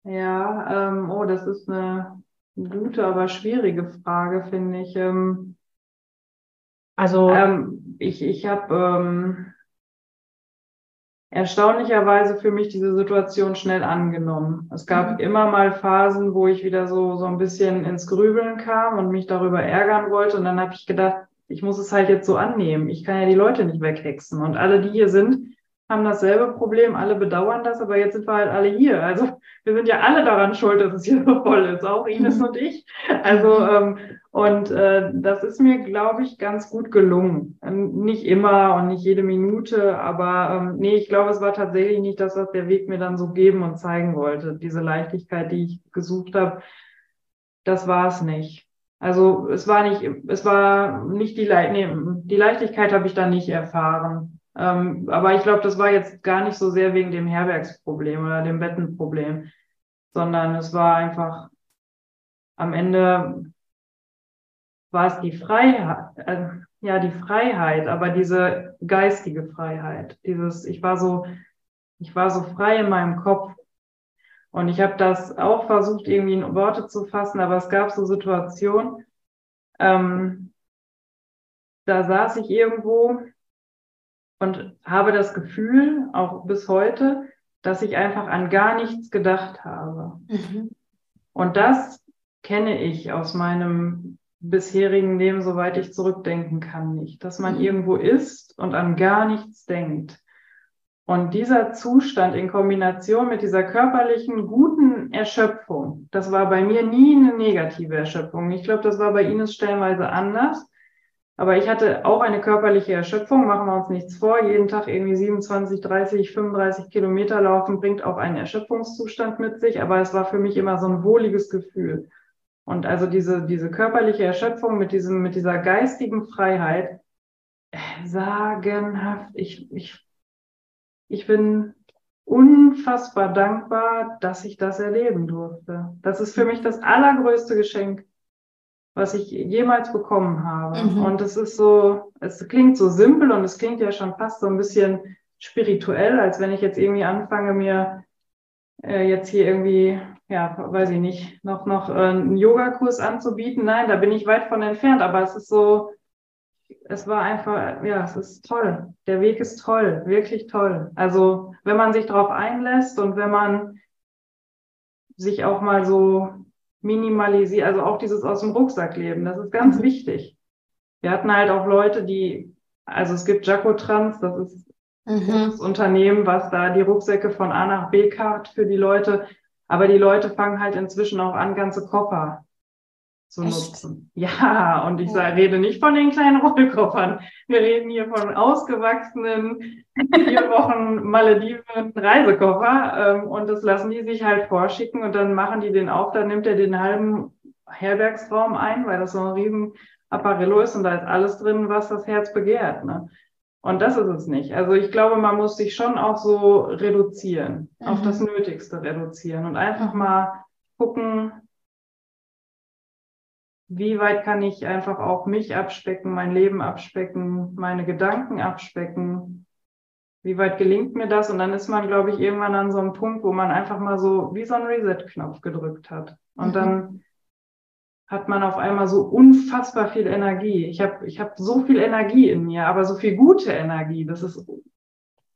Ja, ähm, oh, das ist eine gute, aber schwierige Frage, finde ich. Ähm, also ähm, ich, ich habe ähm, erstaunlicherweise für mich diese Situation schnell angenommen. Es gab mhm. immer mal Phasen, wo ich wieder so, so ein bisschen ins Grübeln kam und mich darüber ärgern wollte. Und dann habe ich gedacht, ich muss es halt jetzt so annehmen. Ich kann ja die Leute nicht weghexen. Und alle, die hier sind, haben dasselbe Problem, alle bedauern das, aber jetzt sind wir halt alle hier. Also wir sind ja alle daran schuld, dass es hier so voll ist, auch Ines mhm. und ich. Also ähm, und äh, das ist mir, glaube ich, ganz gut gelungen. Ähm, nicht immer und nicht jede Minute, aber ähm, nee, ich glaube, es war tatsächlich nicht das, was der Weg mir dann so geben und zeigen wollte. Diese Leichtigkeit, die ich gesucht habe, das war es nicht. Also es war nicht, es war nicht die, Le nee, die Leichtigkeit habe ich da nicht erfahren. Ähm, aber ich glaube, das war jetzt gar nicht so sehr wegen dem Herbergsproblem oder dem Bettenproblem, sondern es war einfach am Ende war es die Freiheit, äh, ja, die Freiheit, aber diese geistige Freiheit, dieses, ich war so, ich war so frei in meinem Kopf. Und ich habe das auch versucht, irgendwie in Worte zu fassen, aber es gab so Situationen, ähm, da saß ich irgendwo und habe das Gefühl, auch bis heute, dass ich einfach an gar nichts gedacht habe. Mhm. Und das kenne ich aus meinem bisherigen Leben, soweit ich zurückdenken kann, nicht. Dass man mhm. irgendwo ist und an gar nichts denkt. Und dieser Zustand in Kombination mit dieser körperlichen guten Erschöpfung, das war bei mir nie eine negative Erschöpfung. Ich glaube, das war bei Ines stellenweise anders. Aber ich hatte auch eine körperliche Erschöpfung, machen wir uns nichts vor. Jeden Tag irgendwie 27, 30, 35 Kilometer laufen bringt auch einen Erschöpfungszustand mit sich. Aber es war für mich immer so ein wohliges Gefühl. Und also diese, diese körperliche Erschöpfung mit diesem, mit dieser geistigen Freiheit, sagenhaft. Ich, ich, ich bin unfassbar dankbar, dass ich das erleben durfte. Das ist für mich das allergrößte Geschenk, was ich jemals bekommen habe. Mhm. Und es ist so, es klingt so simpel und es klingt ja schon fast so ein bisschen spirituell, als wenn ich jetzt irgendwie anfange, mir äh, jetzt hier irgendwie, ja, weiß ich nicht, noch, noch äh, einen Yogakurs anzubieten. Nein, da bin ich weit von entfernt, aber es ist so, es war einfach, ja, es ist toll. Der Weg ist toll, wirklich toll. Also wenn man sich darauf einlässt und wenn man sich auch mal so minimalisiert, also auch dieses aus dem Rucksack leben, das ist ganz mhm. wichtig. Wir hatten halt auch Leute, die, also es gibt Jaco Trans, das ist mhm. das Unternehmen, was da die Rucksäcke von A nach B karrt für die Leute. Aber die Leute fangen halt inzwischen auch an, ganze Koffer zu Echt? nutzen. Ja, und ich sage, rede nicht von den kleinen Rollkoffern. Wir reden hier von ausgewachsenen vier Wochen Malediven Reisekoffer. Ähm, und das lassen die sich halt vorschicken und dann machen die den auf, dann nimmt er den halben Herbergsraum ein, weil das so ein riesen Apparillo ist und da ist alles drin, was das Herz begehrt. Ne? Und das ist es nicht. Also ich glaube, man muss sich schon auch so reduzieren, mhm. auf das Nötigste reduzieren und einfach mal gucken, wie weit kann ich einfach auch mich abspecken, mein Leben abspecken, meine Gedanken abspecken? Wie weit gelingt mir das? Und dann ist man, glaube ich, irgendwann an so einem Punkt, wo man einfach mal so wie so einen Reset-Knopf gedrückt hat. Und mhm. dann hat man auf einmal so unfassbar viel Energie. Ich habe ich hab so viel Energie in mir, aber so viel gute Energie. Das ist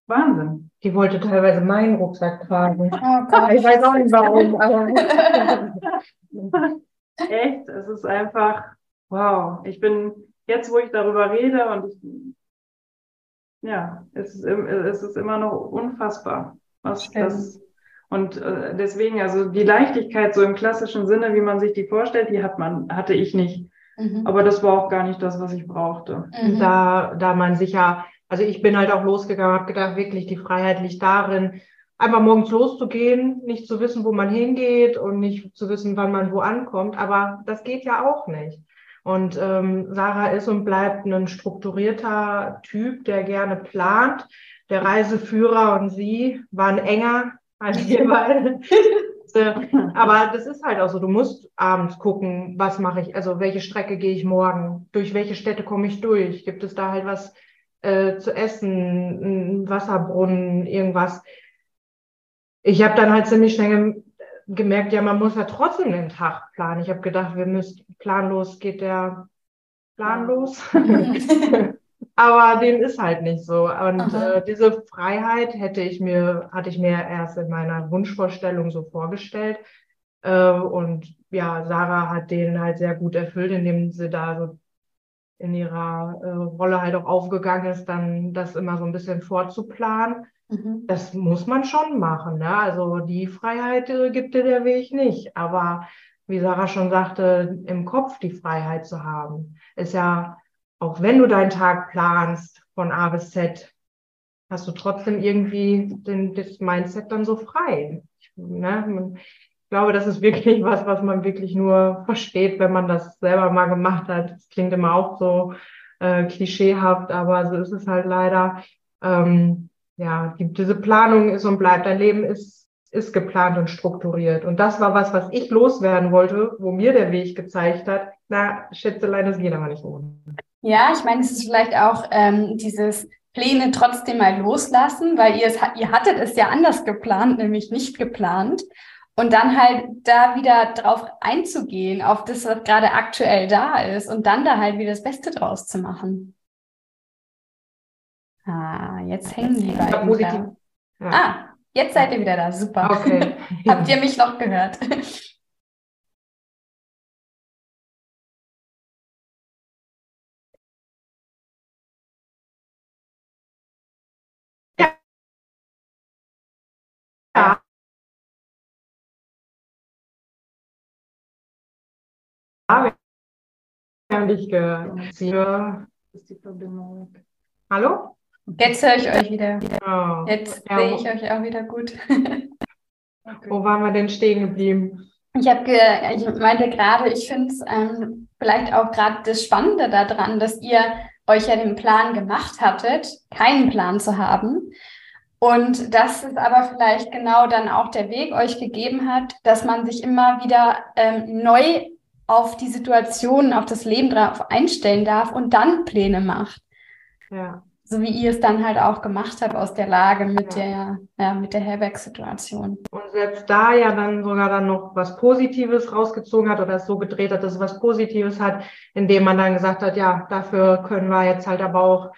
Wahnsinn. Die wollte teilweise meinen Rucksack tragen. Oh Gott. Ich weiß auch nicht warum, aber. Echt, es ist einfach, wow. Ich bin jetzt, wo ich darüber rede und ich, ja, es ist, es ist immer noch unfassbar, was Stimmt. das und äh, deswegen, also die Leichtigkeit so im klassischen Sinne, wie man sich die vorstellt, die hat man, hatte ich nicht. Mhm. Aber das war auch gar nicht das, was ich brauchte. Mhm. Da, da man sich ja, also ich bin halt auch losgegangen, habe gedacht, wirklich, die Freiheit liegt darin, einfach morgens loszugehen, nicht zu wissen, wo man hingeht und nicht zu wissen, wann man wo ankommt. Aber das geht ja auch nicht. Und ähm, Sarah ist und bleibt ein strukturierter Typ, der gerne plant. Der Reiseführer und sie waren enger als wir beide. Aber das ist halt auch so, du musst abends gucken, was mache ich, also welche Strecke gehe ich morgen, durch welche Städte komme ich durch, gibt es da halt was äh, zu essen, ein Wasserbrunnen, irgendwas ich habe dann halt ziemlich schnell gemerkt, ja, man muss ja trotzdem den Tag planen. Ich habe gedacht, wir müssen planlos geht der planlos. Aber dem ist halt nicht so. Und äh, diese Freiheit hätte ich mir, hatte ich mir erst in meiner Wunschvorstellung so vorgestellt. Äh, und ja, Sarah hat den halt sehr gut erfüllt, indem sie da so in ihrer äh, Rolle halt auch aufgegangen ist, dann das immer so ein bisschen vorzuplanen. Mhm. Das muss man schon machen. Ne? Also die Freiheit äh, gibt dir der Weg nicht. Aber wie Sarah schon sagte, im Kopf die Freiheit zu haben, ist ja, auch wenn du deinen Tag planst von A bis Z, hast du trotzdem irgendwie den, das Mindset dann so frei. Ne? Ich glaube, das ist wirklich was, was man wirklich nur versteht, wenn man das selber mal gemacht hat. Das klingt immer auch so äh, klischeehaft, aber so ist es halt leider. Ähm, ja, die, diese Planung ist und bleibt. Dein Leben ist, ist geplant und strukturiert. Und das war was, was ich loswerden wollte, wo mir der Weg gezeigt hat. Na, Schätzelein, das geht aber nicht ohne. Ja, ich meine, es ist vielleicht auch ähm, dieses Pläne trotzdem mal loslassen, weil ihr, es, ihr hattet es ja anders geplant, nämlich nicht geplant. Und dann halt da wieder drauf einzugehen, auf das, was gerade aktuell da ist und dann da halt wieder das Beste draus zu machen. Ah, jetzt hängen die beiden. Ja. Ah, jetzt seid ihr wieder da. Super. Okay. Habt ihr mich noch gehört? ja. Ja. Wir haben dich gehört. Ist die Verbindung Hallo? Jetzt höre ich euch wieder. Oh. Jetzt ja, sehe ich euch auch wieder gut. okay. Wo waren wir denn stehen geblieben? Ich habe, ge ich meinte gerade, ich finde es ähm, vielleicht auch gerade das Spannende daran, dass ihr euch ja den Plan gemacht hattet, keinen Plan zu haben. Und dass es aber vielleicht genau dann auch der Weg euch gegeben hat, dass man sich immer wieder ähm, neu auf die Situation, auf das Leben drauf einstellen darf und dann Pläne macht. Ja so wie ihr es dann halt auch gemacht habt aus der Lage mit ja. der, ja, mit der Herberg-Situation. Und selbst da ja dann sogar dann noch was Positives rausgezogen hat oder es so gedreht hat, dass es was Positives hat, indem man dann gesagt hat, ja, dafür können wir jetzt halt aber auch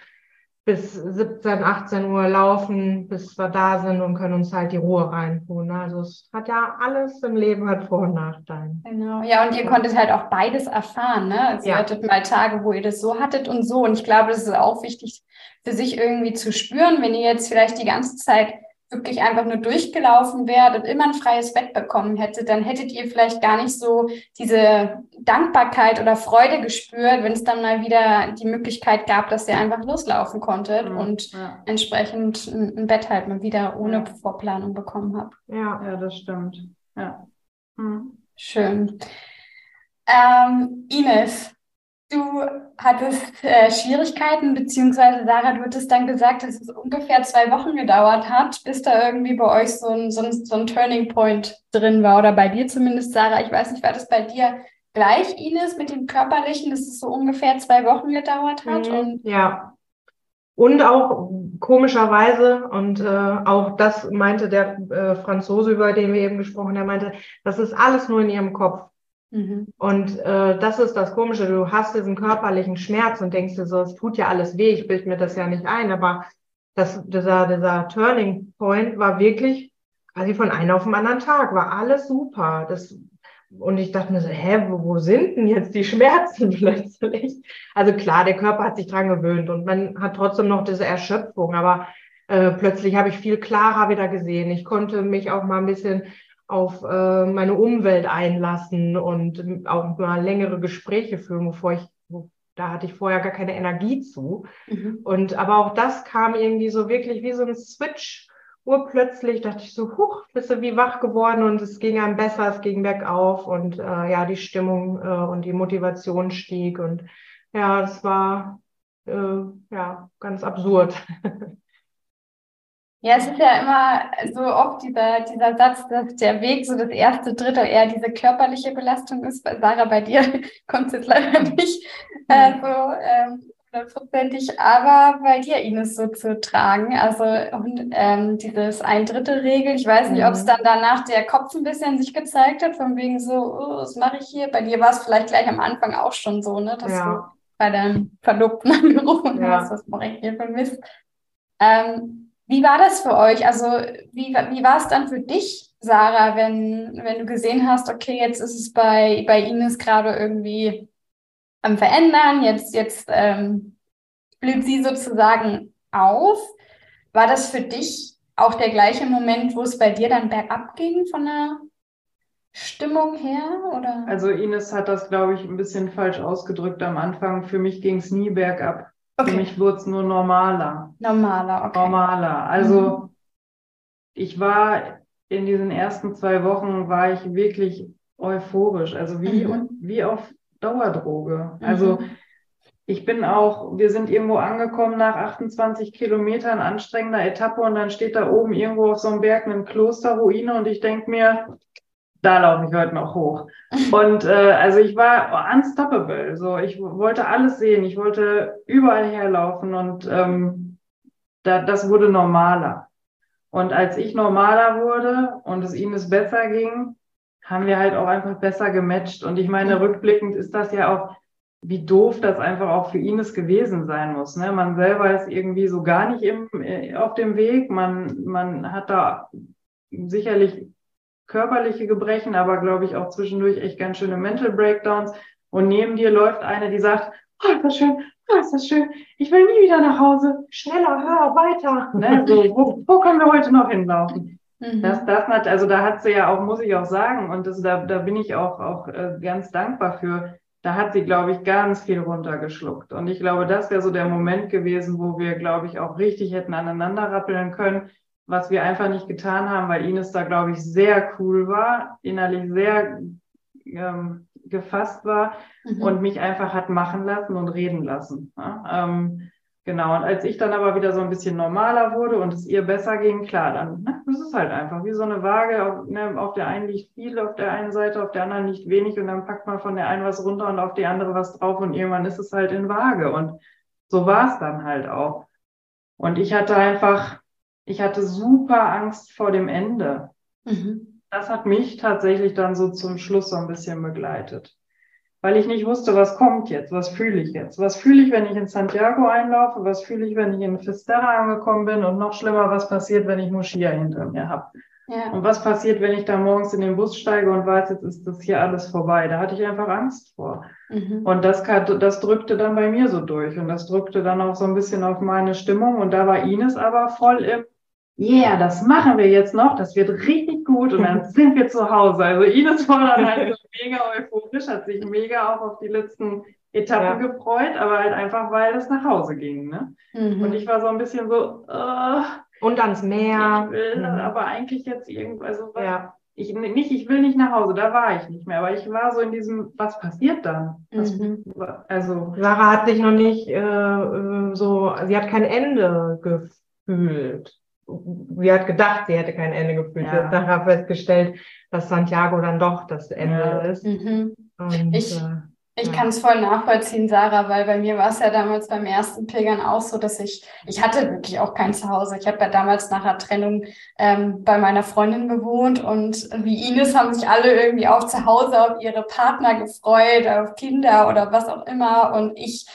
bis 17, 18 Uhr laufen, bis wir da sind und können uns halt die Ruhe reintun. Also es hat ja alles im Leben hat Vor- und Nachteile. Genau, ja, und ihr konntet halt auch beides erfahren, ne? Also ja. ihr hattet mal Tage, wo ihr das so hattet und so. Und ich glaube, das ist auch wichtig für sich irgendwie zu spüren, wenn ihr jetzt vielleicht die ganze Zeit wirklich einfach nur durchgelaufen wärt und immer ein freies Bett bekommen hättet, dann hättet ihr vielleicht gar nicht so diese Dankbarkeit oder Freude gespürt, wenn es dann mal wieder die Möglichkeit gab, dass ihr einfach loslaufen konntet mhm, und ja. entsprechend ein Bett halt mal wieder ohne ja. Vorplanung bekommen habt. Ja, ja, das stimmt. Ja. Mhm. Schön. Ähm, Ines, Du hattest äh, Schwierigkeiten, beziehungsweise Sarah, du hattest dann gesagt, dass es ungefähr zwei Wochen gedauert hat, bis da irgendwie bei euch so ein, so ein, so ein Turning Point drin war. Oder bei dir zumindest, Sarah. Ich weiß nicht, war das bei dir gleich, Ines, mit dem Körperlichen, dass es so ungefähr zwei Wochen gedauert hat? Mhm, und ja. Und auch komischerweise, und äh, auch das meinte der äh, Franzose, über den wir eben gesprochen haben, der meinte, das ist alles nur in ihrem Kopf. Mhm. Und äh, das ist das Komische, du hast diesen körperlichen Schmerz und denkst dir so, es tut ja alles weh, ich bilde mir das ja nicht ein, aber das, dieser, dieser Turning Point war wirklich quasi von einem auf den anderen Tag, war alles super. Das, und ich dachte mir so, hä, wo, wo sind denn jetzt die Schmerzen plötzlich? Also klar, der Körper hat sich dran gewöhnt und man hat trotzdem noch diese Erschöpfung, aber äh, plötzlich habe ich viel klarer wieder gesehen. Ich konnte mich auch mal ein bisschen auf äh, meine Umwelt einlassen und auch mal längere Gespräche führen, bevor ich, da hatte ich vorher gar keine Energie zu. Mhm. Und aber auch das kam irgendwie so wirklich wie so ein Switch. Urplötzlich dachte ich so, huch, bist du wie wach geworden und es ging einem besser, es ging bergauf und äh, ja, die Stimmung äh, und die Motivation stieg und ja, es war äh, ja ganz absurd. Ja, es ist ja immer so oft dieser, dieser Satz, dass der Weg so das erste Drittel eher diese körperliche Belastung ist. Sarah, bei dir kommt es jetzt leider nicht äh, so ähm, hundertprozentig, aber bei dir, Ines, so zu tragen. Also und, ähm, dieses Ein-Drittel-Regel, ich weiß nicht, mhm. ob es dann danach der Kopf ein bisschen sich gezeigt hat, von wegen so, oh, was mache ich hier? Bei dir war es vielleicht gleich am Anfang auch schon so, ne, dass ja. du bei deinem Verlobten angerufen ja. hast, was mache ich hier für Mist. Ähm, wie war das für euch? Also, wie, wie war es dann für dich, Sarah, wenn, wenn du gesehen hast, okay, jetzt ist es bei, bei Ines gerade irgendwie am Verändern, jetzt, jetzt ähm, blüht sie sozusagen auf. War das für dich auch der gleiche Moment, wo es bei dir dann bergab ging von der Stimmung her? Oder? Also Ines hat das, glaube ich, ein bisschen falsch ausgedrückt am Anfang. Für mich ging es nie bergab. Okay. Für mich wurde es nur normaler. Normaler, okay. Normaler. Also mhm. ich war in diesen ersten zwei Wochen war ich wirklich euphorisch, also wie, mhm. wie auf Dauerdroge. Mhm. Also ich bin auch, wir sind irgendwo angekommen nach 28 Kilometern anstrengender Etappe und dann steht da oben irgendwo auf so einem Berg eine Klosterruine und ich denke mir, da laufe ich heute noch hoch. Und äh, also ich war unstoppable. So, ich wollte alles sehen, ich wollte überall herlaufen und ähm, da, das wurde normaler. Und als ich normaler wurde und es Ines besser ging, haben wir halt auch einfach besser gematcht. Und ich meine, rückblickend ist das ja auch, wie doof das einfach auch für Ines gewesen sein muss. Ne? Man selber ist irgendwie so gar nicht im, äh, auf dem Weg. Man, man hat da sicherlich körperliche Gebrechen, aber glaube ich auch zwischendurch echt ganz schöne Mental Breakdowns. Und neben dir läuft eine, die sagt, oh, ist das schön, oh, ist das schön, ich will nie wieder nach Hause, schneller, hör, weiter. Ne? So, wo, wo können wir heute noch hinlaufen? Mhm. Das, das hat, also da hat sie ja auch, muss ich auch sagen, und das, da, da bin ich auch, auch äh, ganz dankbar für, da hat sie, glaube ich, ganz viel runtergeschluckt. Und ich glaube, das wäre so der Moment gewesen, wo wir, glaube ich, auch richtig hätten aneinander rappeln können was wir einfach nicht getan haben, weil Ines da, glaube ich, sehr cool war, innerlich sehr ähm, gefasst war mhm. und mich einfach hat machen lassen und reden lassen. Ja? Ähm, genau, und als ich dann aber wieder so ein bisschen normaler wurde und es ihr besser ging, klar, dann, ne, das ist halt einfach wie so eine Waage. Auf, ne, auf der einen liegt viel, auf der einen Seite, auf der anderen liegt wenig und dann packt man von der einen was runter und auf die andere was drauf und irgendwann ist es halt in Waage. Und so war es dann halt auch. Und ich hatte einfach, ich hatte super Angst vor dem Ende. Mhm. Das hat mich tatsächlich dann so zum Schluss so ein bisschen begleitet. Weil ich nicht wusste, was kommt jetzt, was fühle ich jetzt, was fühle ich, wenn ich in Santiago einlaufe, was fühle ich, wenn ich in Fisterra angekommen bin und noch schlimmer, was passiert, wenn ich Moschia hinter mir habe. Ja. Und was passiert, wenn ich da morgens in den Bus steige und weiß, jetzt ist das hier alles vorbei? Da hatte ich einfach Angst vor. Mhm. Und das, das drückte dann bei mir so durch und das drückte dann auch so ein bisschen auf meine Stimmung. Und da war Ines aber voll im, yeah, das machen wir jetzt noch, das wird richtig gut und dann sind wir zu Hause. Also Ines war dann halt so mega euphorisch, hat sich mega auch auf die letzten Etappen ja. gefreut, aber halt einfach, weil es nach Hause ging. Ne? Mhm. Und ich war so ein bisschen so, uh, und ans Meer. Ich will mhm. aber eigentlich jetzt irgendwo, also ja. ich nicht, ich will nicht nach Hause, da war ich nicht mehr, aber ich war so in diesem, was passiert dann? Was, mhm. Also Sarah hat sich noch nicht äh, äh, so, sie hat kein Ende gefühlt. Sie hat gedacht, sie hätte kein Ende gefühlt. Ja. Sie hat nachher festgestellt, dass Santiago dann doch das Ende ja. ist. Mhm. Und, ich, äh, ich kann es voll nachvollziehen, Sarah, weil bei mir war es ja damals beim ersten Pilgern auch so, dass ich, ich hatte wirklich auch kein Zuhause. Ich habe ja damals nach der Trennung ähm, bei meiner Freundin gewohnt und wie Ines haben sich alle irgendwie auch zu Hause auf ihre Partner gefreut, auf Kinder oder was auch immer. Und ich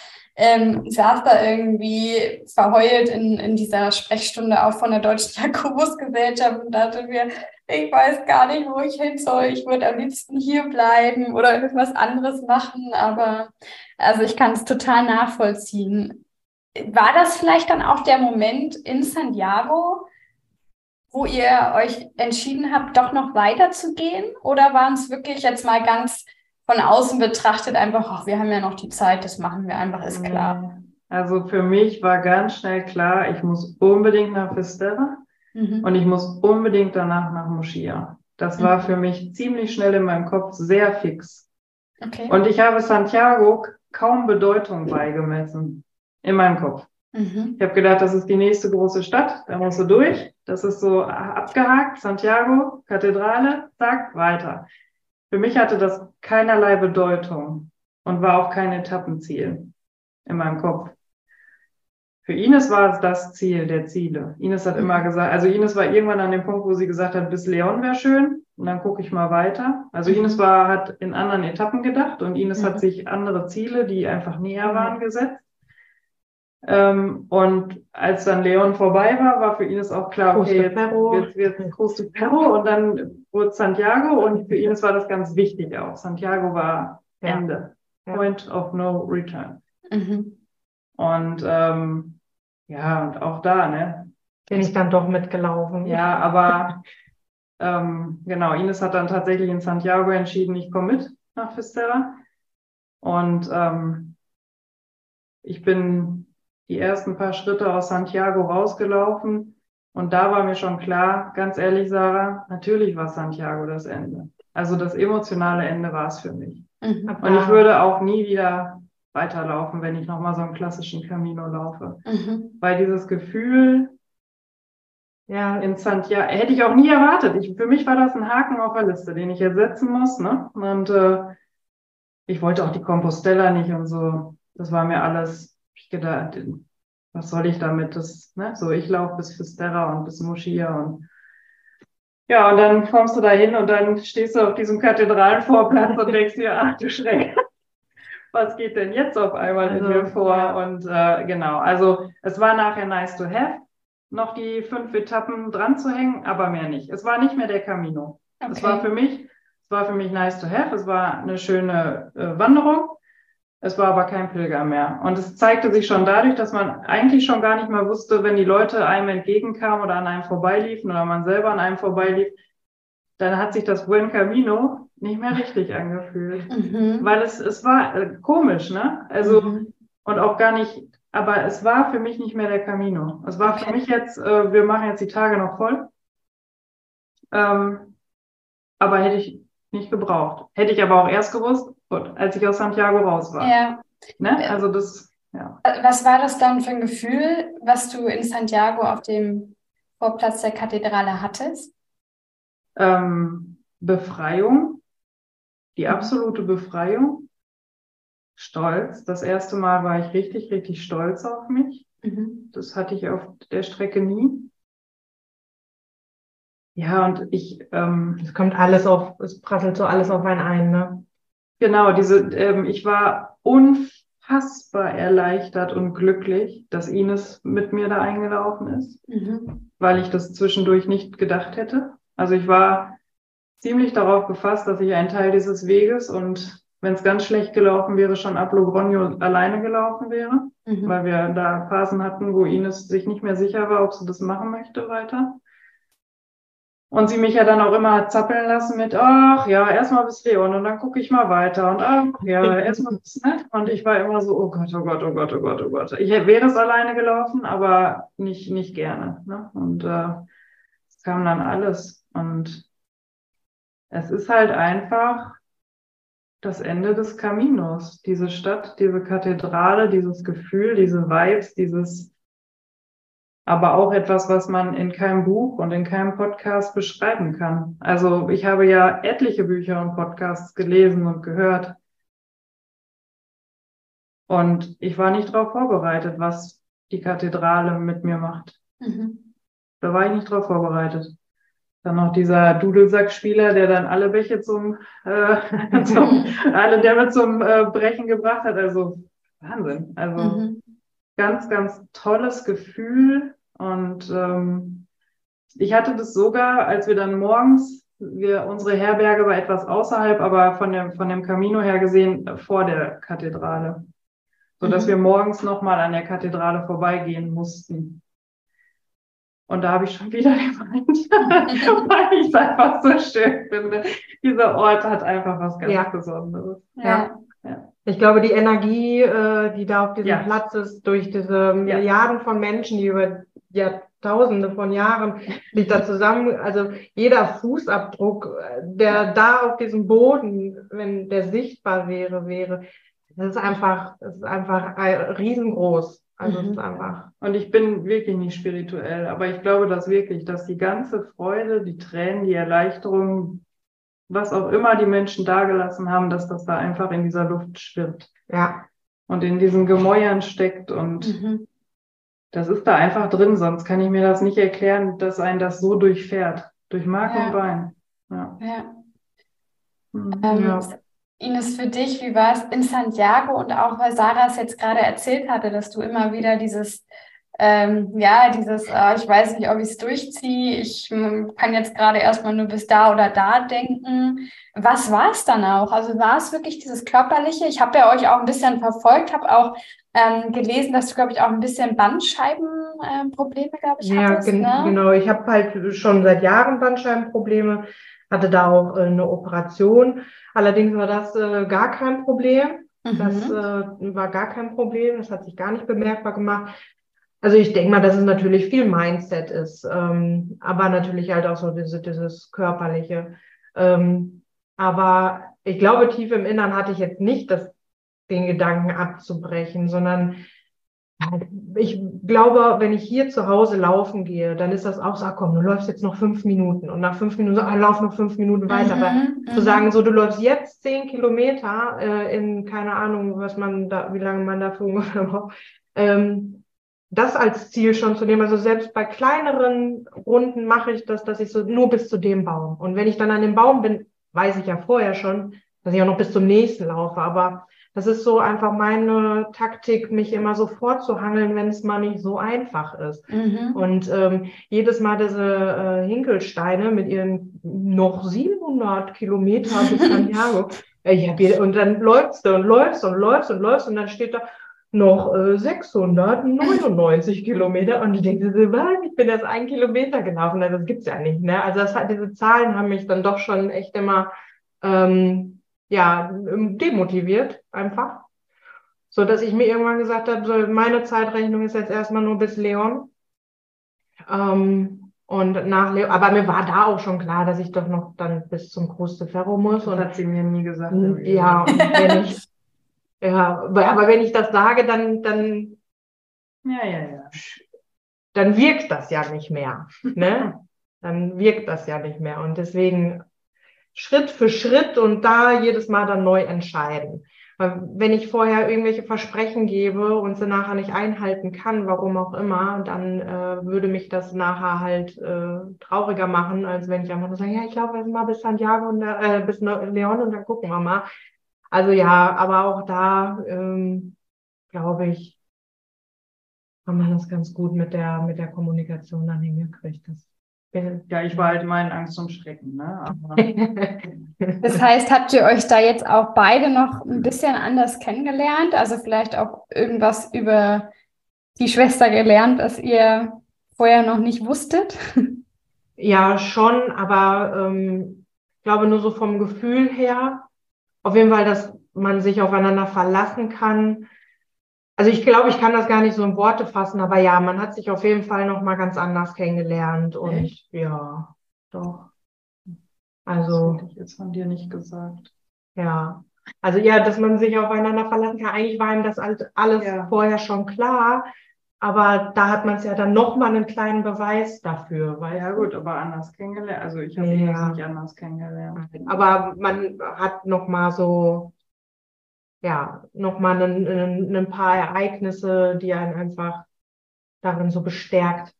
ähm, saß da irgendwie verheult in, in dieser Sprechstunde auch von der Deutschen Jakobusgesellschaft und dachte mir, ich weiß gar nicht, wo ich hin soll. Ich würde am liebsten hier bleiben oder irgendwas anderes machen, aber also ich kann es total nachvollziehen. War das vielleicht dann auch der Moment in Santiago, wo ihr euch entschieden habt, doch noch weiterzugehen? Oder waren es wirklich jetzt mal ganz von außen betrachtet einfach, ach, wir haben ja noch die Zeit, das machen wir einfach, ist klar? Also für mich war ganz schnell klar, ich muss unbedingt nach Fisterra. Mhm. Und ich muss unbedingt danach nach Moschia. Das mhm. war für mich ziemlich schnell in meinem Kopf sehr fix. Okay. Und ich habe Santiago kaum Bedeutung beigemessen in meinem Kopf. Mhm. Ich habe gedacht, das ist die nächste große Stadt, da musst du durch. Das ist so abgehakt, Santiago, Kathedrale, zack, weiter. Für mich hatte das keinerlei Bedeutung und war auch kein Etappenziel in meinem Kopf. Für Ines war es das Ziel der Ziele. Ines hat immer gesagt, also Ines war irgendwann an dem Punkt, wo sie gesagt hat, bis Leon wäre schön und dann gucke ich mal weiter. Also Ines war, hat in anderen Etappen gedacht und Ines mhm. hat sich andere Ziele, die einfach näher waren, gesetzt. Ähm, und als dann Leon vorbei war, war für Ines auch klar, okay, jetzt, jetzt wird Costa Perro und dann wurde Santiago und für Ines war das ganz wichtig auch. Santiago war Ende. Ja. Point of no return. Mhm. Und ähm, ja, und auch da, ne? Bin ich dann doch mitgelaufen. Ja, aber ähm, genau, Ines hat dann tatsächlich in Santiago entschieden, ich komme mit nach Fisterra. Und ähm, ich bin die ersten paar Schritte aus Santiago rausgelaufen. Und da war mir schon klar, ganz ehrlich, Sarah, natürlich war Santiago das Ende. Also das emotionale Ende war es für mich. Mhm. Und ich würde auch nie wieder weiterlaufen, wenn ich nochmal so einen klassischen Camino laufe. Mhm. Weil dieses Gefühl, ja, in Santiago, hätte ich auch nie erwartet. Ich, für mich war das ein Haken auf der Liste, den ich jetzt setzen muss. Ne? Und äh, ich wollte auch die Compostella nicht und so. Das war mir alles, ich gedacht, was soll ich damit? Das, ne? So, ich laufe bis Fisterra und bis Moschia und ja, und dann kommst du da hin und dann stehst du auf diesem Kathedralenvorplatz und denkst dir, ach du Schreck, was geht denn jetzt auf einmal also, in mir vor? Ja. Und äh, genau, also es war nachher nice to have, noch die fünf Etappen dran zu hängen, aber mehr nicht. Es war nicht mehr der Camino. Okay. Es war für mich, es war für mich nice to have. Es war eine schöne äh, Wanderung. Es war aber kein Pilger mehr. Und es zeigte sich schon dadurch, dass man eigentlich schon gar nicht mehr wusste, wenn die Leute einem entgegenkamen oder an einem vorbeiliefen oder man selber an einem vorbeilief, dann hat sich das Buen Camino nicht mehr richtig angefühlt. Mhm. Weil es, es war äh, komisch, ne? Also, mhm. und auch gar nicht, aber es war für mich nicht mehr der Camino. Es war okay. für mich jetzt, äh, wir machen jetzt die Tage noch voll. Ähm, aber hätte ich nicht gebraucht. Hätte ich aber auch erst gewusst, als ich aus Santiago raus war. Ja. Ne? Also das, ja. Was war das dann für ein Gefühl, was du in Santiago auf dem Vorplatz der Kathedrale hattest? Ähm, Befreiung, die mhm. absolute Befreiung. Stolz. Das erste Mal war ich richtig, richtig stolz auf mich. Mhm. Das hatte ich auf der Strecke nie. Ja, und ich. Ähm, es kommt alles auf, es prasselt so alles auf einen ein, ne? Genau, diese, ähm, ich war unfassbar erleichtert und glücklich, dass Ines mit mir da eingelaufen ist, mhm. weil ich das zwischendurch nicht gedacht hätte. Also ich war ziemlich darauf gefasst, dass ich ein Teil dieses Weges und wenn es ganz schlecht gelaufen wäre, schon ab Logroño alleine gelaufen wäre, mhm. weil wir da Phasen hatten, wo Ines sich nicht mehr sicher war, ob sie das machen möchte weiter. Und sie mich ja dann auch immer zappeln lassen mit, ach ja, erstmal bis Leon und dann gucke ich mal weiter und ach ja, erstmal bis, ne? Und ich war immer so, oh Gott, oh Gott, oh Gott, oh Gott, oh Gott. Ich wäre es alleine gelaufen, aber nicht, nicht gerne. Ne? Und äh, es kam dann alles. Und es ist halt einfach das Ende des Caminos. Diese Stadt, diese Kathedrale, dieses Gefühl, diese Vibes, dieses aber auch etwas, was man in keinem Buch und in keinem Podcast beschreiben kann. Also ich habe ja etliche Bücher und Podcasts gelesen und gehört. Und ich war nicht darauf vorbereitet, was die Kathedrale mit mir macht. Mhm. Da war ich nicht darauf vorbereitet. Dann noch dieser Dudelsackspieler, der dann alle Bäche zum, äh, zum alle Dämme zum äh, Brechen gebracht hat. Also Wahnsinn. Also mhm. ganz, ganz tolles Gefühl, und ähm, ich hatte das sogar, als wir dann morgens, wir, unsere Herberge war etwas außerhalb, aber von dem, von dem Camino her gesehen vor der Kathedrale. So dass mhm. wir morgens nochmal an der Kathedrale vorbeigehen mussten. Und da habe ich schon wieder gemeint, weil ich es einfach so schön finde. Dieser Ort hat einfach was ganz ja. Besonderes. Ja. ja. Ich glaube, die Energie, äh, die da auf diesem ja. Platz ist, durch diese Milliarden von Menschen, die über Jahrtausende von Jahren sich da zusammen, also jeder Fußabdruck, der da auf diesem Boden, wenn der sichtbar wäre, wäre, das ist einfach, das ist einfach riesengroß. Also mhm. ist einfach. Und ich bin wirklich nicht spirituell, aber ich glaube das wirklich, dass die ganze Freude, die Tränen, die Erleichterung, was auch immer die Menschen dagelassen haben, dass das da einfach in dieser Luft schwirrt. Ja. Und in diesen Gemäuern steckt und mhm. Das ist da einfach drin, sonst kann ich mir das nicht erklären, dass ein das so durchfährt. Durch Mark ja. und Bein. Ja. ja. Mhm. Ähm, ja. Ines, für dich, wie war es in Santiago und auch weil Sarah es jetzt gerade erzählt hatte, dass du immer wieder dieses, ähm, ja, dieses, äh, ich weiß nicht, ob ich es durchziehe, ich hm, kann jetzt gerade erstmal nur bis da oder da denken. Was war es dann auch? Also war es wirklich dieses Körperliche? Ich habe ja euch auch ein bisschen verfolgt, habe auch ähm, gelesen, dass du, glaube ich, auch ein bisschen Bandscheibenprobleme, äh, glaube ich, ja, hattest. Ja, gen ne? genau. Ich habe halt schon seit Jahren Bandscheibenprobleme, hatte da auch äh, eine Operation. Allerdings war das äh, gar kein Problem. Mhm. Das äh, war gar kein Problem. Das hat sich gar nicht bemerkbar gemacht. Also ich denke mal, dass es natürlich viel Mindset ist, ähm, aber natürlich halt auch so diese, dieses körperliche. Ähm, aber ich glaube, tief im Innern hatte ich jetzt nicht das den Gedanken abzubrechen, sondern ich glaube, wenn ich hier zu Hause laufen gehe, dann ist das auch so, ah, komm, du läufst jetzt noch fünf Minuten und nach fünf Minuten so, ah, lauf noch fünf Minuten weiter. Mhm, Aber zu mhm. sagen, so, du läufst jetzt zehn Kilometer äh, in, keine Ahnung, was man da, wie lange man dafür ungefähr braucht, ähm, das als Ziel schon zu nehmen. Also selbst bei kleineren Runden mache ich das, dass ich so nur bis zu dem Baum. Und wenn ich dann an dem Baum bin, weiß ich ja vorher schon, dass ich auch noch bis zum nächsten laufe. Aber das ist so einfach meine Taktik, mich immer so vorzuhangeln, wenn es mal nicht so einfach ist. Mhm. Und ähm, jedes Mal diese äh, Hinkelsteine mit ihren noch 700 Kilometer bis Santiago. äh, und dann läufst du und läufst und läufst und läufst und dann steht da noch äh, 699 Kilometer und ich denke, was? ich bin erst ein Kilometer gelaufen. Also das gibt's ja nicht. Ne? Also das hat, diese Zahlen haben mich dann doch schon echt immer ähm, ja, ähm, demotiviert einfach. So dass ich mir irgendwann gesagt habe, so meine Zeitrechnung ist jetzt erstmal nur bis Leon. Ähm, Und nach Leo, aber mir war da auch schon klar, dass ich doch noch dann bis zum Kruste Ferro muss. Das und hat sie mir nie gesagt. ja, und wenn ich, ja, aber wenn ich das sage, dann, dann, ja, ja, ja. dann wirkt das ja nicht mehr. Ne? Dann wirkt das ja nicht mehr. Und deswegen Schritt für Schritt und da jedes Mal dann neu entscheiden. Weil wenn ich vorher irgendwelche Versprechen gebe und sie nachher nicht einhalten kann, warum auch immer, dann äh, würde mich das nachher halt äh, trauriger machen, als wenn ich einfach nur sage, ja, ich laufe jetzt mal bis Santiago und äh, bis Leon und dann gucken wir mal. Also ja, aber auch da ähm, glaube ich, haben wir das ganz gut mit der mit der Kommunikation dann hingekriegt. Das ja, ich war halt immer in Angst und Schrecken. Ne? das heißt, habt ihr euch da jetzt auch beide noch ein bisschen anders kennengelernt? Also vielleicht auch irgendwas über die Schwester gelernt, was ihr vorher noch nicht wusstet? Ja, schon, aber ähm, ich glaube nur so vom Gefühl her. Auf jeden Fall, dass man sich aufeinander verlassen kann also ich glaube, ich kann das gar nicht so in Worte fassen, aber ja, man hat sich auf jeden Fall noch mal ganz anders kennengelernt und Echt? ja, doch. Also das hätte ich jetzt von dir nicht gesagt. Ja, also ja, dass man sich aufeinander verlassen kann. Eigentlich war ihm das alles ja. vorher schon klar, aber da hat man es ja dann noch mal einen kleinen Beweis dafür. Weil ja gut, aber anders kennengelernt. Also ich habe ja. ihn jetzt nicht anders kennengelernt. Aber man hat noch mal so ja, nochmal ein, ein, ein paar Ereignisse, die einen einfach darin so bestärkt.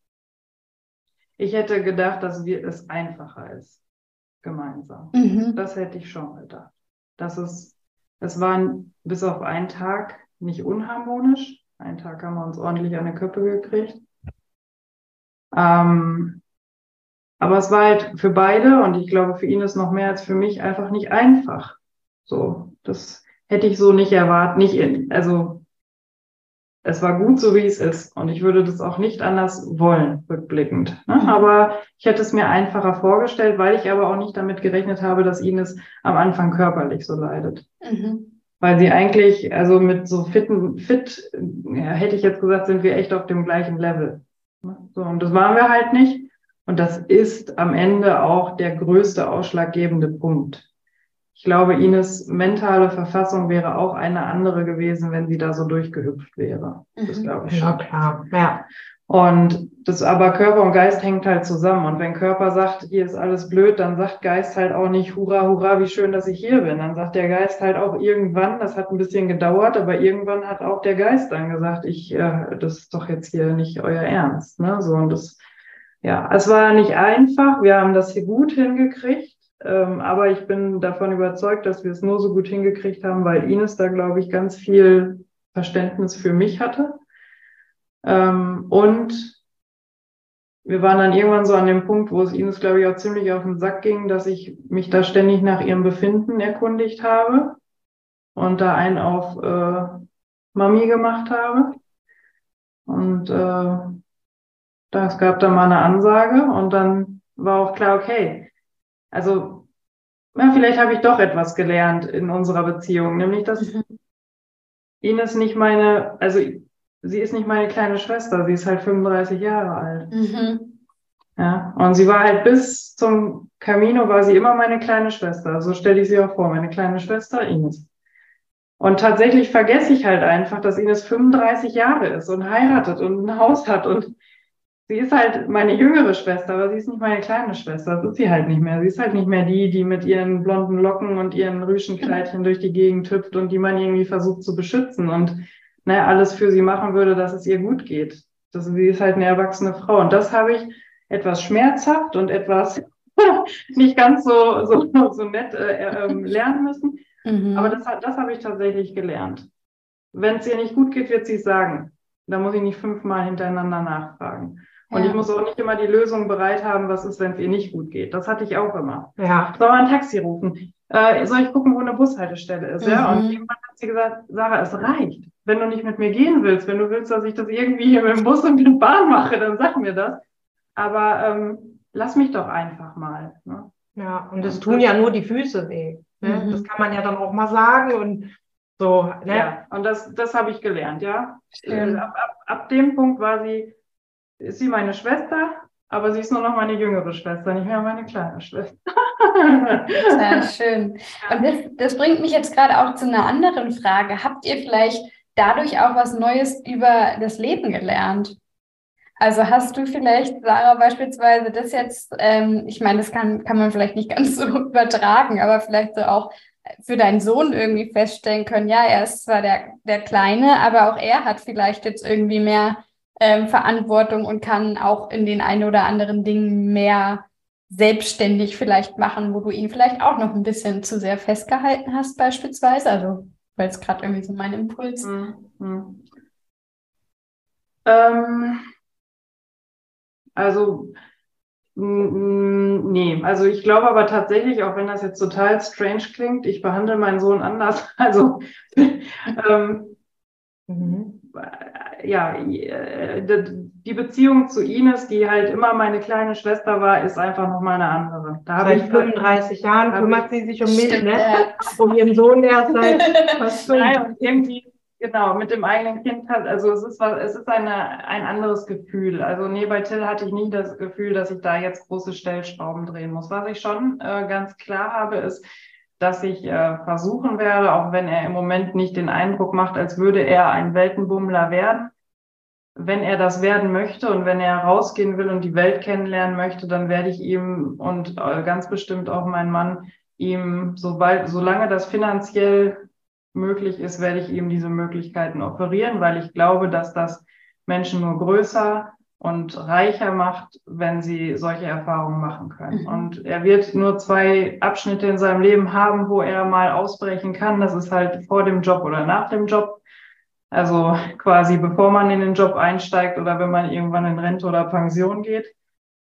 Ich hätte gedacht, dass wir, es einfacher ist, gemeinsam. Mhm. Das hätte ich schon gedacht. Das ist, es war bis auf einen Tag nicht unharmonisch. Einen Tag haben wir uns ordentlich an die Köppe gekriegt. Ähm, aber es war halt für beide und ich glaube, für ihn ist noch mehr als für mich einfach nicht einfach. So, das, hätte ich so nicht erwartet, nicht in, also es war gut so, wie es ist. Und ich würde das auch nicht anders wollen, rückblickend. Ne? Mhm. Aber ich hätte es mir einfacher vorgestellt, weil ich aber auch nicht damit gerechnet habe, dass Ines am Anfang körperlich so leidet. Mhm. Weil sie eigentlich, also mit so fitten, fit, ja, hätte ich jetzt gesagt, sind wir echt auf dem gleichen Level. So, und das waren wir halt nicht. Und das ist am Ende auch der größte ausschlaggebende Punkt. Ich glaube, Ines mentale Verfassung wäre auch eine andere gewesen, wenn sie da so durchgehüpft wäre. Das mhm. glaube ich schon. Ja, klar. Ja. Und das aber Körper und Geist hängt halt zusammen. Und wenn Körper sagt, hier ist alles blöd, dann sagt Geist halt auch nicht, hurra, hurra, wie schön, dass ich hier bin. Dann sagt der Geist halt auch irgendwann, das hat ein bisschen gedauert, aber irgendwann hat auch der Geist dann gesagt, ich, äh, das ist doch jetzt hier nicht euer Ernst. Ne? So, und das, ja, es war nicht einfach. Wir haben das hier gut hingekriegt. Ähm, aber ich bin davon überzeugt, dass wir es nur so gut hingekriegt haben, weil Ines da, glaube ich, ganz viel Verständnis für mich hatte. Ähm, und wir waren dann irgendwann so an dem Punkt, wo es Ines, glaube ich, auch ziemlich auf den Sack ging, dass ich mich da ständig nach ihrem Befinden erkundigt habe und da einen auf äh, Mami gemacht habe. Und äh, das gab dann mal eine Ansage und dann war auch klar, okay, also, ja, vielleicht habe ich doch etwas gelernt in unserer Beziehung, nämlich dass mhm. Ines nicht meine, also sie ist nicht meine kleine Schwester, sie ist halt 35 Jahre alt. Mhm. Ja, und sie war halt bis zum Camino war sie immer meine kleine Schwester. So stelle ich sie auch vor, meine kleine Schwester Ines. Und tatsächlich vergesse ich halt einfach, dass Ines 35 Jahre ist und heiratet und ein Haus hat und sie ist halt meine jüngere Schwester, aber sie ist nicht meine kleine Schwester. Das ist sie halt nicht mehr. Sie ist halt nicht mehr die, die mit ihren blonden Locken und ihren Rüschenkleidchen durch die Gegend hüpft und die man irgendwie versucht zu beschützen und ne, alles für sie machen würde, dass es ihr gut geht. Das, sie ist halt eine erwachsene Frau. Und das habe ich etwas schmerzhaft und etwas nicht ganz so, so, so nett äh, äh, lernen müssen. Mhm. Aber das, das habe ich tatsächlich gelernt. Wenn es ihr nicht gut geht, wird sie es sagen. Da muss ich nicht fünfmal hintereinander nachfragen. Und ja. ich muss auch nicht immer die Lösung bereit haben, was ist, wenn es ihr nicht gut geht. Das hatte ich auch immer. Ja. Soll man ein Taxi rufen? Äh, soll ich gucken, wo eine Bushaltestelle ist? Mhm. Ja. Und mhm. irgendwann hat sie gesagt, Sarah, es reicht. Wenn du nicht mit mir gehen willst, wenn du willst, dass ich das irgendwie hier mit dem Bus und mit der Bahn mache, dann sag mir das. Aber ähm, lass mich doch einfach mal. Ne? Ja, und es tun ja nur die Füße weh. Ne? Mhm. Das kann man ja dann auch mal sagen und so. Ne? Ja, und das, das habe ich gelernt, ja. Ab, ab, ab dem Punkt war sie ist sie meine Schwester aber sie ist nur noch meine jüngere Schwester, nicht mehr meine kleine Schwester. Sehr schön. Und das, das bringt mich jetzt gerade auch zu einer anderen Frage. Habt ihr vielleicht dadurch auch was Neues über das Leben gelernt? Also hast du vielleicht, Sarah, beispielsweise das jetzt, ähm, ich meine, das kann, kann man vielleicht nicht ganz so übertragen, aber vielleicht so auch für deinen Sohn irgendwie feststellen können, ja, er ist zwar der, der Kleine, aber auch er hat vielleicht jetzt irgendwie mehr ähm, Verantwortung und kann auch in den ein oder anderen Dingen mehr selbstständig vielleicht machen, wo du ihn vielleicht auch noch ein bisschen zu sehr festgehalten hast, beispielsweise. Also, weil es gerade irgendwie so mein Impuls. Mhm. Mhm. Ähm, also, nee, also ich glaube aber tatsächlich, auch wenn das jetzt total strange klingt, ich behandle meinen Sohn anders. Also, ähm, mhm ja, äh, die Beziehung zu Ines, die halt immer meine kleine Schwester war, ist einfach nochmal eine andere. Da seit 35 Jahren kümmert sie sich um mich, ne? um ihren Sohn, der seit fast fünf. Nein, irgendwie, genau, mit dem eigenen Kind hat, also es ist was, es ist eine, ein anderes Gefühl. Also nee, bei Till hatte ich nie das Gefühl, dass ich da jetzt große Stellschrauben drehen muss. Was ich schon äh, ganz klar habe, ist, dass ich äh, versuchen werde, auch wenn er im Moment nicht den Eindruck macht, als würde er ein Weltenbummler werden. Wenn er das werden möchte und wenn er rausgehen will und die Welt kennenlernen möchte, dann werde ich ihm und äh, ganz bestimmt auch mein Mann ihm, sobald, solange das finanziell möglich ist, werde ich ihm diese Möglichkeiten offerieren, weil ich glaube, dass das Menschen nur größer und reicher macht, wenn sie solche Erfahrungen machen können. Mhm. Und er wird nur zwei Abschnitte in seinem Leben haben, wo er mal ausbrechen kann. Das ist halt vor dem Job oder nach dem Job. Also quasi bevor man in den Job einsteigt oder wenn man irgendwann in Rente oder Pension geht.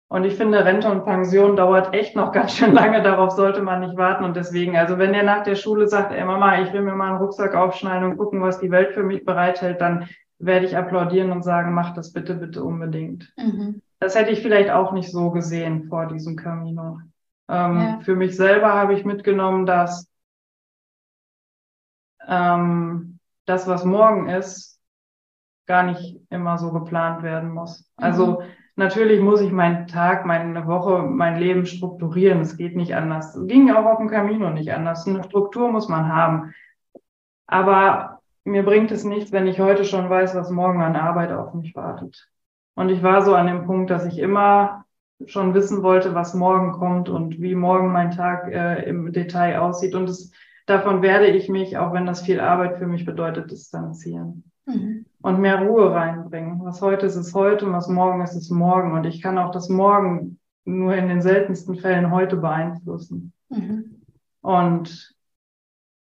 Und ich finde, Rente und Pension dauert echt noch ganz schön lange. Darauf sollte man nicht warten. Und deswegen, also wenn er nach der Schule sagt, ey Mama, ich will mir mal einen Rucksack aufschneiden und gucken, was die Welt für mich bereithält, dann werde ich applaudieren und sagen, mach das bitte, bitte unbedingt. Mhm. Das hätte ich vielleicht auch nicht so gesehen vor diesem Camino. Ähm, ja. Für mich selber habe ich mitgenommen, dass ähm, das, was morgen ist, gar nicht immer so geplant werden muss. Mhm. Also natürlich muss ich meinen Tag, meine Woche, mein Leben strukturieren. Es geht nicht anders. Es ging auch auf dem Camino nicht anders. Eine Struktur muss man haben. Aber mir bringt es nichts, wenn ich heute schon weiß, was morgen an Arbeit auf mich wartet. Und ich war so an dem Punkt, dass ich immer schon wissen wollte, was morgen kommt und wie morgen mein Tag äh, im Detail aussieht. Und es, davon werde ich mich, auch wenn das viel Arbeit für mich bedeutet, distanzieren. Mhm. Und mehr Ruhe reinbringen. Was heute ist, ist heute und was morgen ist, ist morgen. Und ich kann auch das Morgen nur in den seltensten Fällen heute beeinflussen. Mhm. Und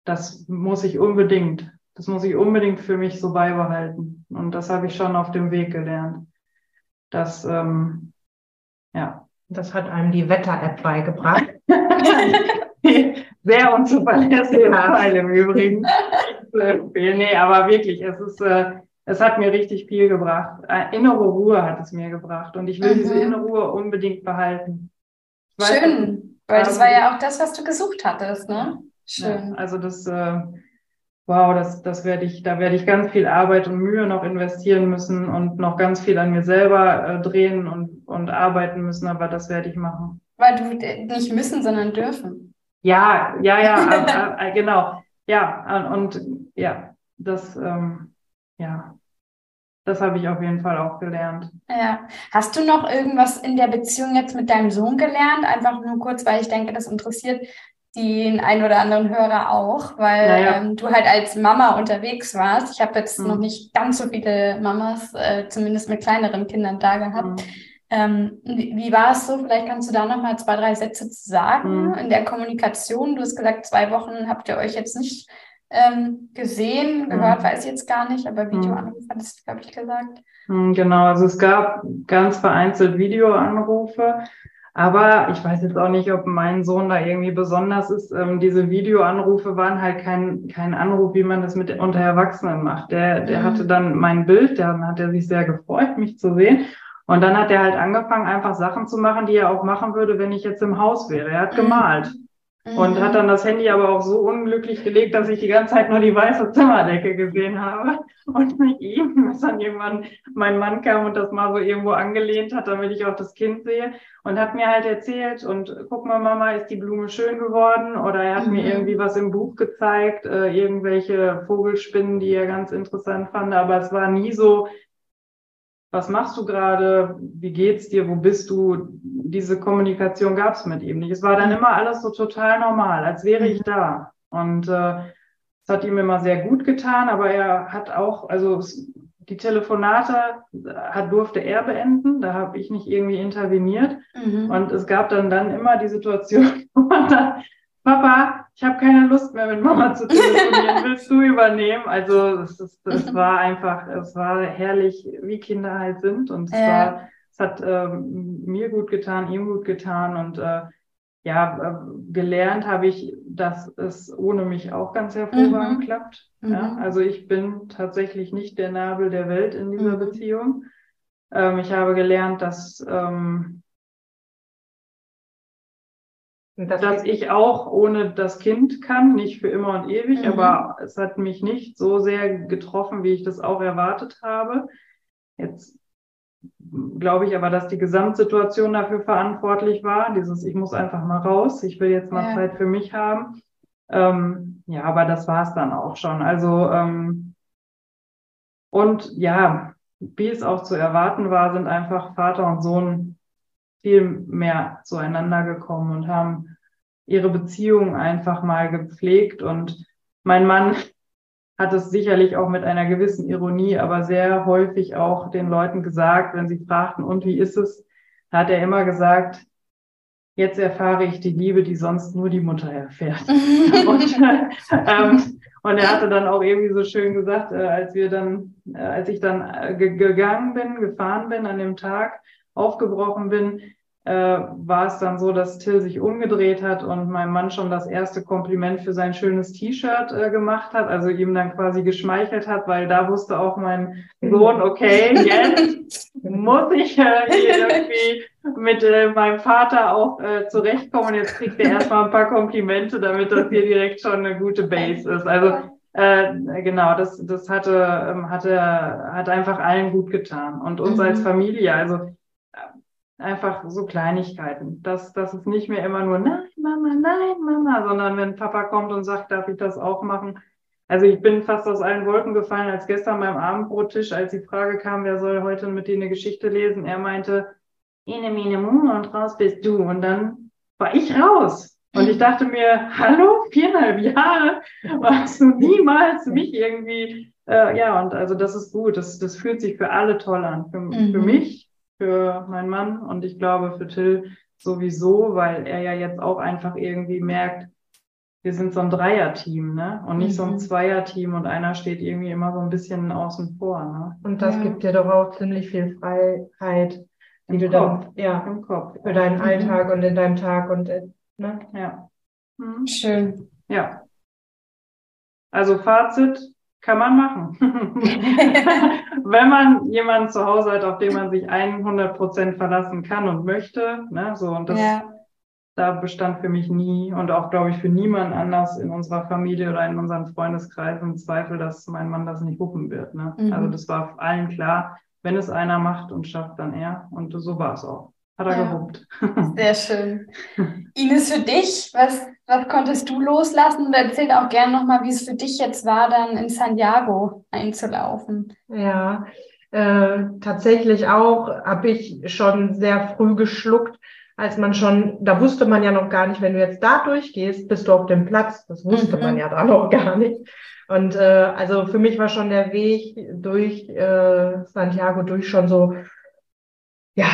das muss ich unbedingt das muss ich unbedingt für mich so beibehalten. Und das habe ich schon auf dem Weg gelernt. Das, ähm, ja. Das hat einem die Wetter-App beigebracht. Sehr unzuverlässige Teil im Übrigen. nee, aber wirklich, es ist, äh, es hat mir richtig viel gebracht. Äh, innere Ruhe hat es mir gebracht. Und ich will mhm. diese innere Ruhe unbedingt behalten. Schön, weil das war ja auch das, was du gesucht hattest, ne? Schön. Ja, also das, äh, wow, das, das werde ich, da werde ich ganz viel Arbeit und Mühe noch investieren müssen und noch ganz viel an mir selber äh, drehen und, und arbeiten müssen, aber das werde ich machen. Weil du nicht müssen, sondern dürfen. Ja, ja, ja, äh, äh, genau. Ja, und ja, das, ähm, ja, das habe ich auf jeden Fall auch gelernt. Ja. Hast du noch irgendwas in der Beziehung jetzt mit deinem Sohn gelernt? Einfach nur kurz, weil ich denke, das interessiert den ein oder anderen Hörer auch, weil naja. ähm, du halt als Mama unterwegs warst. Ich habe jetzt mhm. noch nicht ganz so viele Mamas, äh, zumindest mit kleineren Kindern da gehabt. Mhm. Ähm, wie, wie war es so? Vielleicht kannst du da noch mal zwei, drei Sätze zu sagen mhm. in der Kommunikation. Du hast gesagt, zwei Wochen habt ihr euch jetzt nicht ähm, gesehen, gehört, mhm. weiß ich jetzt gar nicht, aber Videoanrufe mhm. hattest du, glaube ich, gesagt. Mhm, genau, also es gab ganz vereinzelt Videoanrufe. Aber ich weiß jetzt auch nicht, ob mein Sohn da irgendwie besonders ist. Ähm, diese Videoanrufe waren halt kein, kein Anruf, wie man das mit unter Erwachsenen macht. Der, der mhm. hatte dann mein Bild, da hat er sich sehr gefreut, mich zu sehen. Und dann hat er halt angefangen, einfach Sachen zu machen, die er auch machen würde, wenn ich jetzt im Haus wäre. Er hat mhm. gemalt. Mhm. Und hat dann das Handy aber auch so unglücklich gelegt, dass ich die ganze Zeit nur die weiße Zimmerdecke gesehen habe. Und nicht ihm, bis dann irgendwann mein Mann kam und das mal so irgendwo angelehnt hat, damit ich auch das Kind sehe. Und hat mir halt erzählt und guck mal Mama, ist die Blume schön geworden? Oder er hat mhm. mir irgendwie was im Buch gezeigt, äh, irgendwelche Vogelspinnen, die er ganz interessant fand, aber es war nie so, was machst du gerade, wie geht's dir, wo bist du? Diese Kommunikation gab es mit ihm nicht. Es war dann immer alles so total normal, als wäre ich mhm. da. Und äh, es hat ihm immer sehr gut getan, aber er hat auch, also es, die Telefonate hat, durfte er beenden, da habe ich nicht irgendwie interveniert. Mhm. Und es gab dann, dann immer die Situation, wo man dann Papa, ich habe keine Lust mehr mit Mama zu telefonieren, willst du übernehmen? Also es, ist, es war einfach, es war herrlich, wie Kinder halt sind und es, ja. war, es hat ähm, mir gut getan, ihm gut getan und äh, ja, äh, gelernt habe ich, dass es ohne mich auch ganz hervorragend mhm. klappt. Ja? Mhm. Also ich bin tatsächlich nicht der Nabel der Welt in dieser mhm. Beziehung. Ähm, ich habe gelernt, dass ähm, dass ich auch ohne das Kind kann, nicht für immer und ewig, mhm. aber es hat mich nicht so sehr getroffen, wie ich das auch erwartet habe. Jetzt glaube ich aber, dass die Gesamtsituation dafür verantwortlich war. Dieses, ich muss einfach mal raus, ich will jetzt mal ja. Zeit für mich haben. Ähm, ja, aber das war es dann auch schon. Also ähm, und ja, wie es auch zu erwarten war, sind einfach Vater und Sohn viel mehr zueinander gekommen und haben ihre Beziehung einfach mal gepflegt. Und mein Mann hat es sicherlich auch mit einer gewissen Ironie, aber sehr häufig auch den Leuten gesagt, wenn sie fragten, und wie ist es, hat er immer gesagt, jetzt erfahre ich die Liebe, die sonst nur die Mutter erfährt. und, ähm, und er hatte dann auch irgendwie so schön gesagt, äh, als wir dann, äh, als ich dann äh, gegangen bin, gefahren bin an dem Tag, aufgebrochen bin, äh, war es dann so, dass Till sich umgedreht hat und mein Mann schon das erste Kompliment für sein schönes T-Shirt äh, gemacht hat, also ihm dann quasi geschmeichelt hat, weil da wusste auch mein Sohn, okay, jetzt muss ich äh, hier irgendwie mit äh, meinem Vater auch äh, zurechtkommen. Jetzt kriegt er erstmal ein paar Komplimente, damit das hier direkt schon eine gute Base ist. Also äh, genau, das, das hatte, ähm, hatte, hat einfach allen gut getan und uns mhm. als Familie. Also einfach so Kleinigkeiten. Dass, dass es nicht mehr immer nur, nein, Mama, nein, Mama, sondern wenn Papa kommt und sagt, darf ich das auch machen? Also ich bin fast aus allen Wolken gefallen, als gestern beim Abendbrottisch, als die Frage kam, wer soll heute mit dir eine Geschichte lesen, er meinte, Ine, Mine, Mune und raus bist du. Und dann war ich raus. Und ich dachte mir, hallo, viereinhalb Jahre, warst du niemals mich irgendwie, äh, ja, und also das ist gut, das, das fühlt sich für alle toll an. Für, mhm. für mich, für meinen Mann und ich glaube für Till sowieso, weil er ja jetzt auch einfach irgendwie merkt, wir sind so ein Dreier-Team, ne? Und nicht mhm. so ein mhm. Zweier-Team und einer steht irgendwie immer so ein bisschen außen vor, ne? Und das ja. gibt dir doch auch ziemlich viel Freiheit, die Im du Kopf. dann, ja, im Kopf. Für deinen mhm. Alltag und in deinem Tag und, äh, ne? Ja. Mhm. Schön. Ja. Also Fazit, kann man machen. Wenn man jemanden zu Hause hat, auf den man sich 100 Prozent verlassen kann und möchte, ne, so und das, ja. da bestand für mich nie und auch, glaube ich, für niemanden anders in unserer Familie oder in unserem Freundeskreis im Zweifel, dass mein Mann das nicht wuppen wird. Ne? Mhm. Also das war allen klar, wenn es einer macht und schafft, dann er. Und so war es auch. Hat er ja. gewuppt. Sehr schön. Ines, für dich, was was konntest du loslassen? Und erzähl auch gerne nochmal, wie es für dich jetzt war, dann in Santiago einzulaufen. Ja, äh, tatsächlich auch habe ich schon sehr früh geschluckt, als man schon, da wusste man ja noch gar nicht, wenn du jetzt da durchgehst, bist du auf dem Platz. Das wusste mhm. man ja da noch gar nicht. Und äh, also für mich war schon der Weg durch äh, Santiago durch schon so, ja,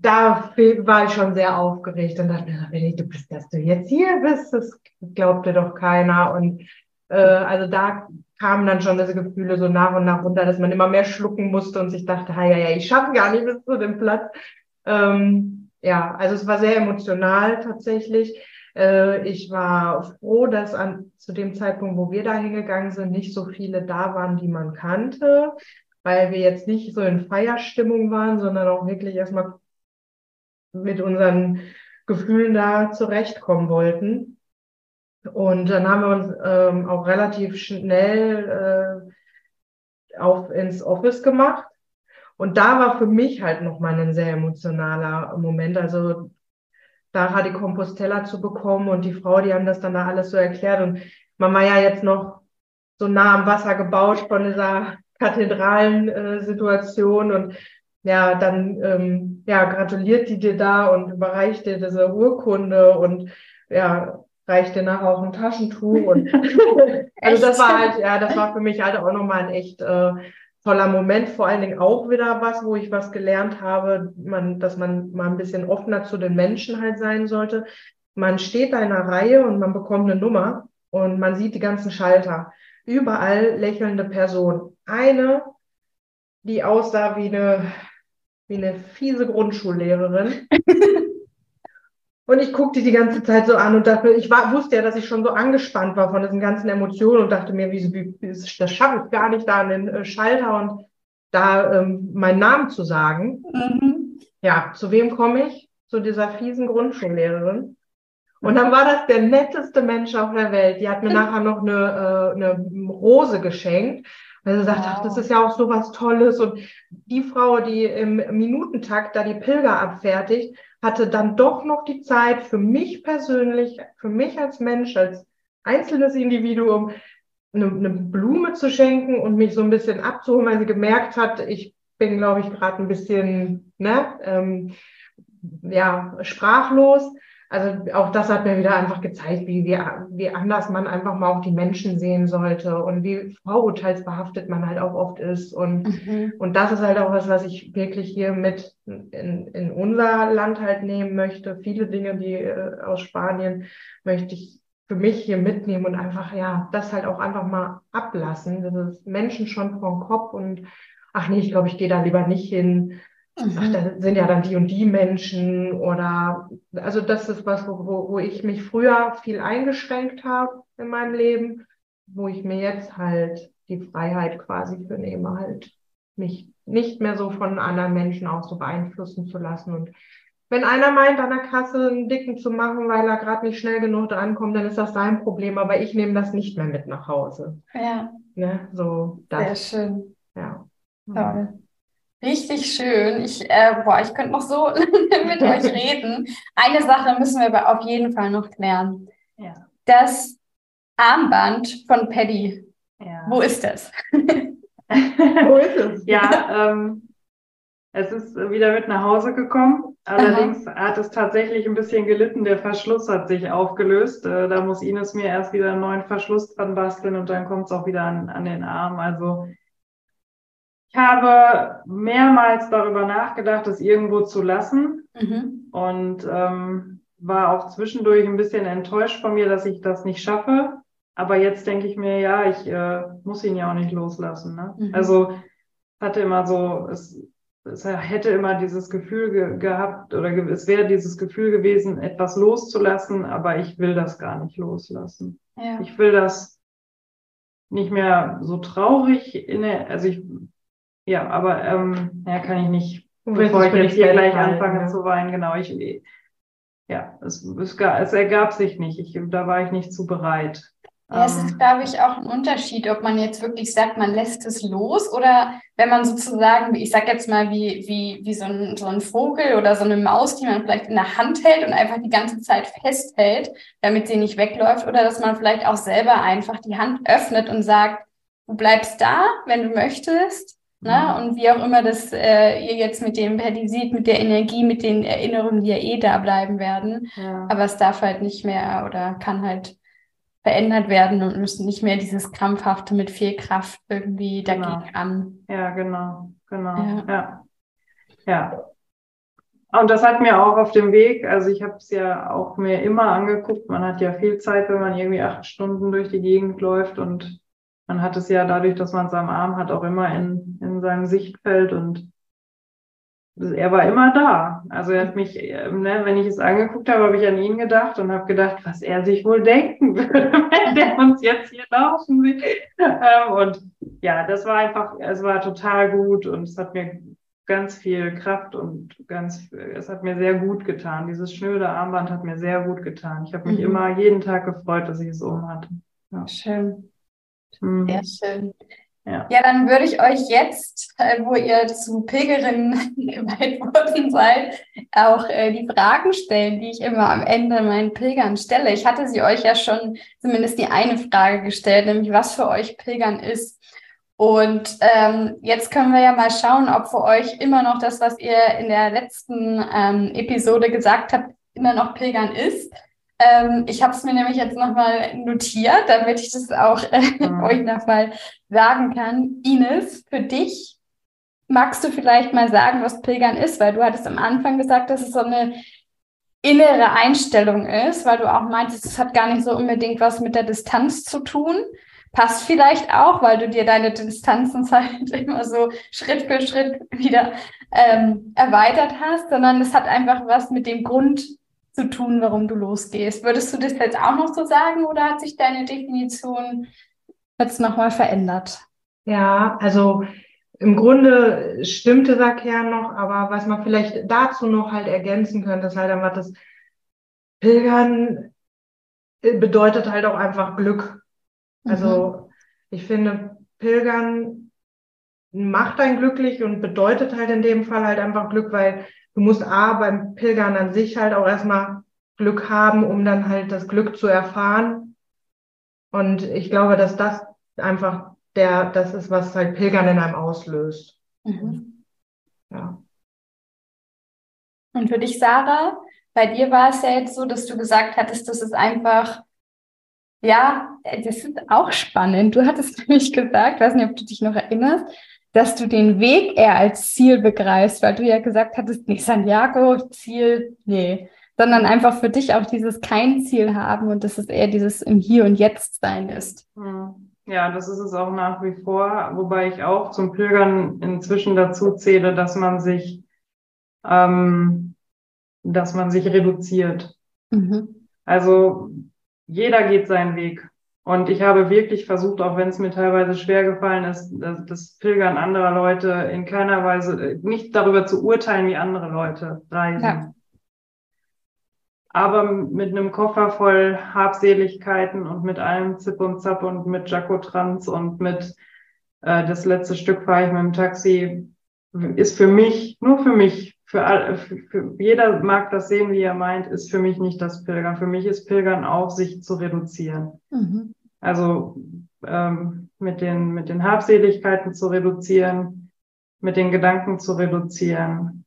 da war ich schon sehr aufgeregt und dachte mir, du bist, dass du jetzt hier bist, das glaubte doch keiner. Und äh, also da kamen dann schon diese Gefühle so nach und nach runter, dass man immer mehr schlucken musste und sich dachte, ja, ja, ich schaffe gar nicht bis zu dem Platz. Ähm, ja, also es war sehr emotional tatsächlich. Äh, ich war froh, dass an, zu dem Zeitpunkt, wo wir da hingegangen sind, nicht so viele da waren, die man kannte, weil wir jetzt nicht so in Feierstimmung waren, sondern auch wirklich erstmal mit unseren Gefühlen da zurechtkommen wollten. Und dann haben wir uns ähm, auch relativ schnell äh, auf, ins Office gemacht. Und da war für mich halt nochmal ein sehr emotionaler Moment. Also da die Compostella zu bekommen und die Frau, die haben das dann da alles so erklärt. Und man war ja jetzt noch so nah am Wasser gebaut von dieser kathedralen äh, und ja, dann ähm, ja, gratuliert die dir da und überreicht dir diese Urkunde und ja, reicht dir nachher auch ein Taschentuch. Und also das war halt, ja, das war für mich halt auch nochmal ein echt äh, toller Moment, vor allen Dingen auch wieder was, wo ich was gelernt habe, man, dass man mal ein bisschen offener zu den Menschen halt sein sollte. Man steht da in einer Reihe und man bekommt eine Nummer und man sieht die ganzen Schalter. Überall lächelnde Personen. Eine, die aussah wie eine, wie eine fiese Grundschullehrerin. Und ich guckte die ganze Zeit so an und dachte, ich war, wusste ja, dass ich schon so angespannt war von diesen ganzen Emotionen und dachte mir, wie, wie das schaffe ich gar nicht, da an den äh, Schalter und da ähm, meinen Namen zu sagen. Mhm. Ja, zu wem komme ich? Zu dieser fiesen Grundschullehrerin. Und dann war das der netteste Mensch auf der Welt. Die hat mir nachher noch eine, äh, eine Rose geschenkt, weil sie sagt, wow. ach, das ist ja auch so was Tolles. Und die Frau, die im Minutentakt da die Pilger abfertigt, hatte dann doch noch die Zeit für mich persönlich, für mich als Mensch, als einzelnes Individuum, eine, eine Blume zu schenken und mich so ein bisschen abzuholen, weil sie gemerkt hat, ich bin, glaube ich, gerade ein bisschen ne, ähm, ja, sprachlos. Also auch das hat mir wieder einfach gezeigt, wie, wie, wie anders man einfach mal auch die Menschen sehen sollte und wie vorurteilsbehaftet man halt auch oft ist. Und, mhm. und das ist halt auch was, was ich wirklich hier mit in, in unser Land halt nehmen möchte. Viele Dinge, die äh, aus Spanien möchte ich für mich hier mitnehmen und einfach, ja, das halt auch einfach mal ablassen. Das ist Menschen schon vom Kopf und ach nee, ich glaube, ich gehe da lieber nicht hin. Ach, da sind ja dann die und die Menschen oder also das ist was, wo, wo ich mich früher viel eingeschränkt habe in meinem Leben, wo ich mir jetzt halt die Freiheit quasi für nehme, halt mich nicht mehr so von anderen Menschen auch so beeinflussen zu lassen. Und wenn einer meint, an der Kasse einen Dicken zu machen, weil er gerade nicht schnell genug ankommt, dann ist das sein Problem, aber ich nehme das nicht mehr mit nach Hause. Ja. Ne? So, das. Sehr schön. Ja. Toll. Richtig schön. Ich, äh, boah, ich könnte noch so mit euch reden. Eine Sache müssen wir aber auf jeden Fall noch klären. Ja. Das Armband von Paddy. Ja. Wo ist das? Wo ist es? Ja, ähm, es ist wieder mit nach Hause gekommen. Allerdings Aha. hat es tatsächlich ein bisschen gelitten. Der Verschluss hat sich aufgelöst. Äh, da muss Ines mir erst wieder einen neuen Verschluss dran basteln und dann kommt es auch wieder an, an den Arm. Also ich habe mehrmals darüber nachgedacht, es irgendwo zu lassen mhm. und ähm, war auch zwischendurch ein bisschen enttäuscht von mir, dass ich das nicht schaffe. Aber jetzt denke ich mir, ja, ich äh, muss ihn ja auch nicht loslassen. Ne? Mhm. Also hatte immer so, es, es hätte immer dieses Gefühl ge gehabt oder ge es wäre dieses Gefühl gewesen, etwas loszulassen, aber ich will das gar nicht loslassen. Ja. Ich will das nicht mehr so traurig in der, also ich ja, aber ähm, ja, kann ich nicht, bevor ich jetzt hier gleich anfange ja. zu weinen, genau, ich, ja, es, es, es ergab sich nicht. Ich, da war ich nicht zu bereit. Ja, es ist, ähm. glaube ich, auch ein Unterschied, ob man jetzt wirklich sagt, man lässt es los oder wenn man sozusagen, ich sag jetzt mal, wie, wie, wie so, ein, so ein Vogel oder so eine Maus, die man vielleicht in der Hand hält und einfach die ganze Zeit festhält, damit sie nicht wegläuft, oder dass man vielleicht auch selber einfach die Hand öffnet und sagt, du bleibst da, wenn du möchtest, Ne? Und wie auch immer das äh, ihr jetzt mit dem sieht, mit der Energie, mit den Erinnerungen, die ja eh da bleiben werden. Ja. Aber es darf halt nicht mehr oder kann halt verändert werden und müssen nicht mehr dieses krampfhafte mit viel Kraft irgendwie genau. dagegen an. Ja, genau, genau. Ja. ja. ja. Und das hat mir auch auf dem Weg, also ich habe es ja auch mir immer angeguckt, man hat ja viel Zeit, wenn man irgendwie acht Stunden durch die Gegend läuft und man hat es ja dadurch, dass man es am Arm hat, auch immer in, in seinem Sichtfeld und er war immer da. Also er hat mich, ne, wenn ich es angeguckt habe, habe ich an ihn gedacht und habe gedacht, was er sich wohl denken würde, wenn der uns jetzt hier laufen sieht. Ähm, und ja, das war einfach, es war total gut und es hat mir ganz viel Kraft und ganz, es hat mir sehr gut getan. Dieses schnöde Armband hat mir sehr gut getan. Ich habe mich mhm. immer jeden Tag gefreut, dass ich es um hatte. Ja. Schön. Mhm. Sehr schön. Ja. ja, dann würde ich euch jetzt, äh, wo ihr zu Pilgerinnen geweiht worden seid, auch äh, die Fragen stellen, die ich immer am Ende meinen Pilgern stelle. Ich hatte sie euch ja schon zumindest die eine Frage gestellt, nämlich was für euch Pilgern ist. Und ähm, jetzt können wir ja mal schauen, ob für euch immer noch das, was ihr in der letzten ähm, Episode gesagt habt, immer noch Pilgern ist. Ähm, ich habe es mir nämlich jetzt nochmal notiert, damit ich das auch äh, mhm. euch nochmal sagen kann. Ines, für dich magst du vielleicht mal sagen, was Pilgern ist, weil du hattest am Anfang gesagt, dass es so eine innere Einstellung ist, weil du auch meintest, es hat gar nicht so unbedingt was mit der Distanz zu tun. Passt vielleicht auch, weil du dir deine Distanzen halt immer so Schritt für Schritt wieder ähm, erweitert hast, sondern es hat einfach was mit dem Grund zu tun, warum du losgehst. Würdest du das jetzt auch noch so sagen oder hat sich deine Definition jetzt nochmal verändert? Ja, also im Grunde stimmt dieser Kern noch, aber was man vielleicht dazu noch halt ergänzen könnte, ist halt einfach das Pilgern bedeutet halt auch einfach Glück. Also mhm. ich finde, Pilgern macht einen glücklich und bedeutet halt in dem Fall halt einfach Glück, weil du musst A, beim Pilgern an sich halt auch erstmal Glück haben, um dann halt das Glück zu erfahren. Und ich glaube, dass das einfach der, das ist, was halt Pilgern in einem auslöst. Mhm. Ja. Und für dich, Sarah, bei dir war es ja jetzt so, dass du gesagt hattest, das ist einfach, ja, das ist auch spannend. Du hattest nämlich gesagt, weiß nicht, ob du dich noch erinnerst, dass du den Weg eher als Ziel begreifst, weil du ja gesagt hattest, nicht Santiago, Ziel, nee, sondern einfach für dich auch dieses kein Ziel haben und dass es eher dieses im Hier und Jetzt sein ist. Hm. Ja, das ist es auch nach wie vor, wobei ich auch zum Pilgern inzwischen dazu zähle, dass man sich, ähm, dass man sich reduziert. Mhm. Also jeder geht seinen Weg. Und ich habe wirklich versucht, auch wenn es mir teilweise schwer gefallen ist, das, Pilgern anderer Leute in keiner Weise, nicht darüber zu urteilen, wie andere Leute reisen. Ja. Aber mit einem Koffer voll Habseligkeiten und mit allem Zip und Zap und mit Jacotrans und mit äh, das letzte Stück fahre ich mit dem Taxi, ist für mich, nur für mich, für, all, für, für jeder mag das sehen, wie er meint, ist für mich nicht das Pilgern. Für mich ist Pilgern auch, sich zu reduzieren. Mhm. Also ähm, mit, den, mit den Habseligkeiten zu reduzieren, mit den Gedanken zu reduzieren,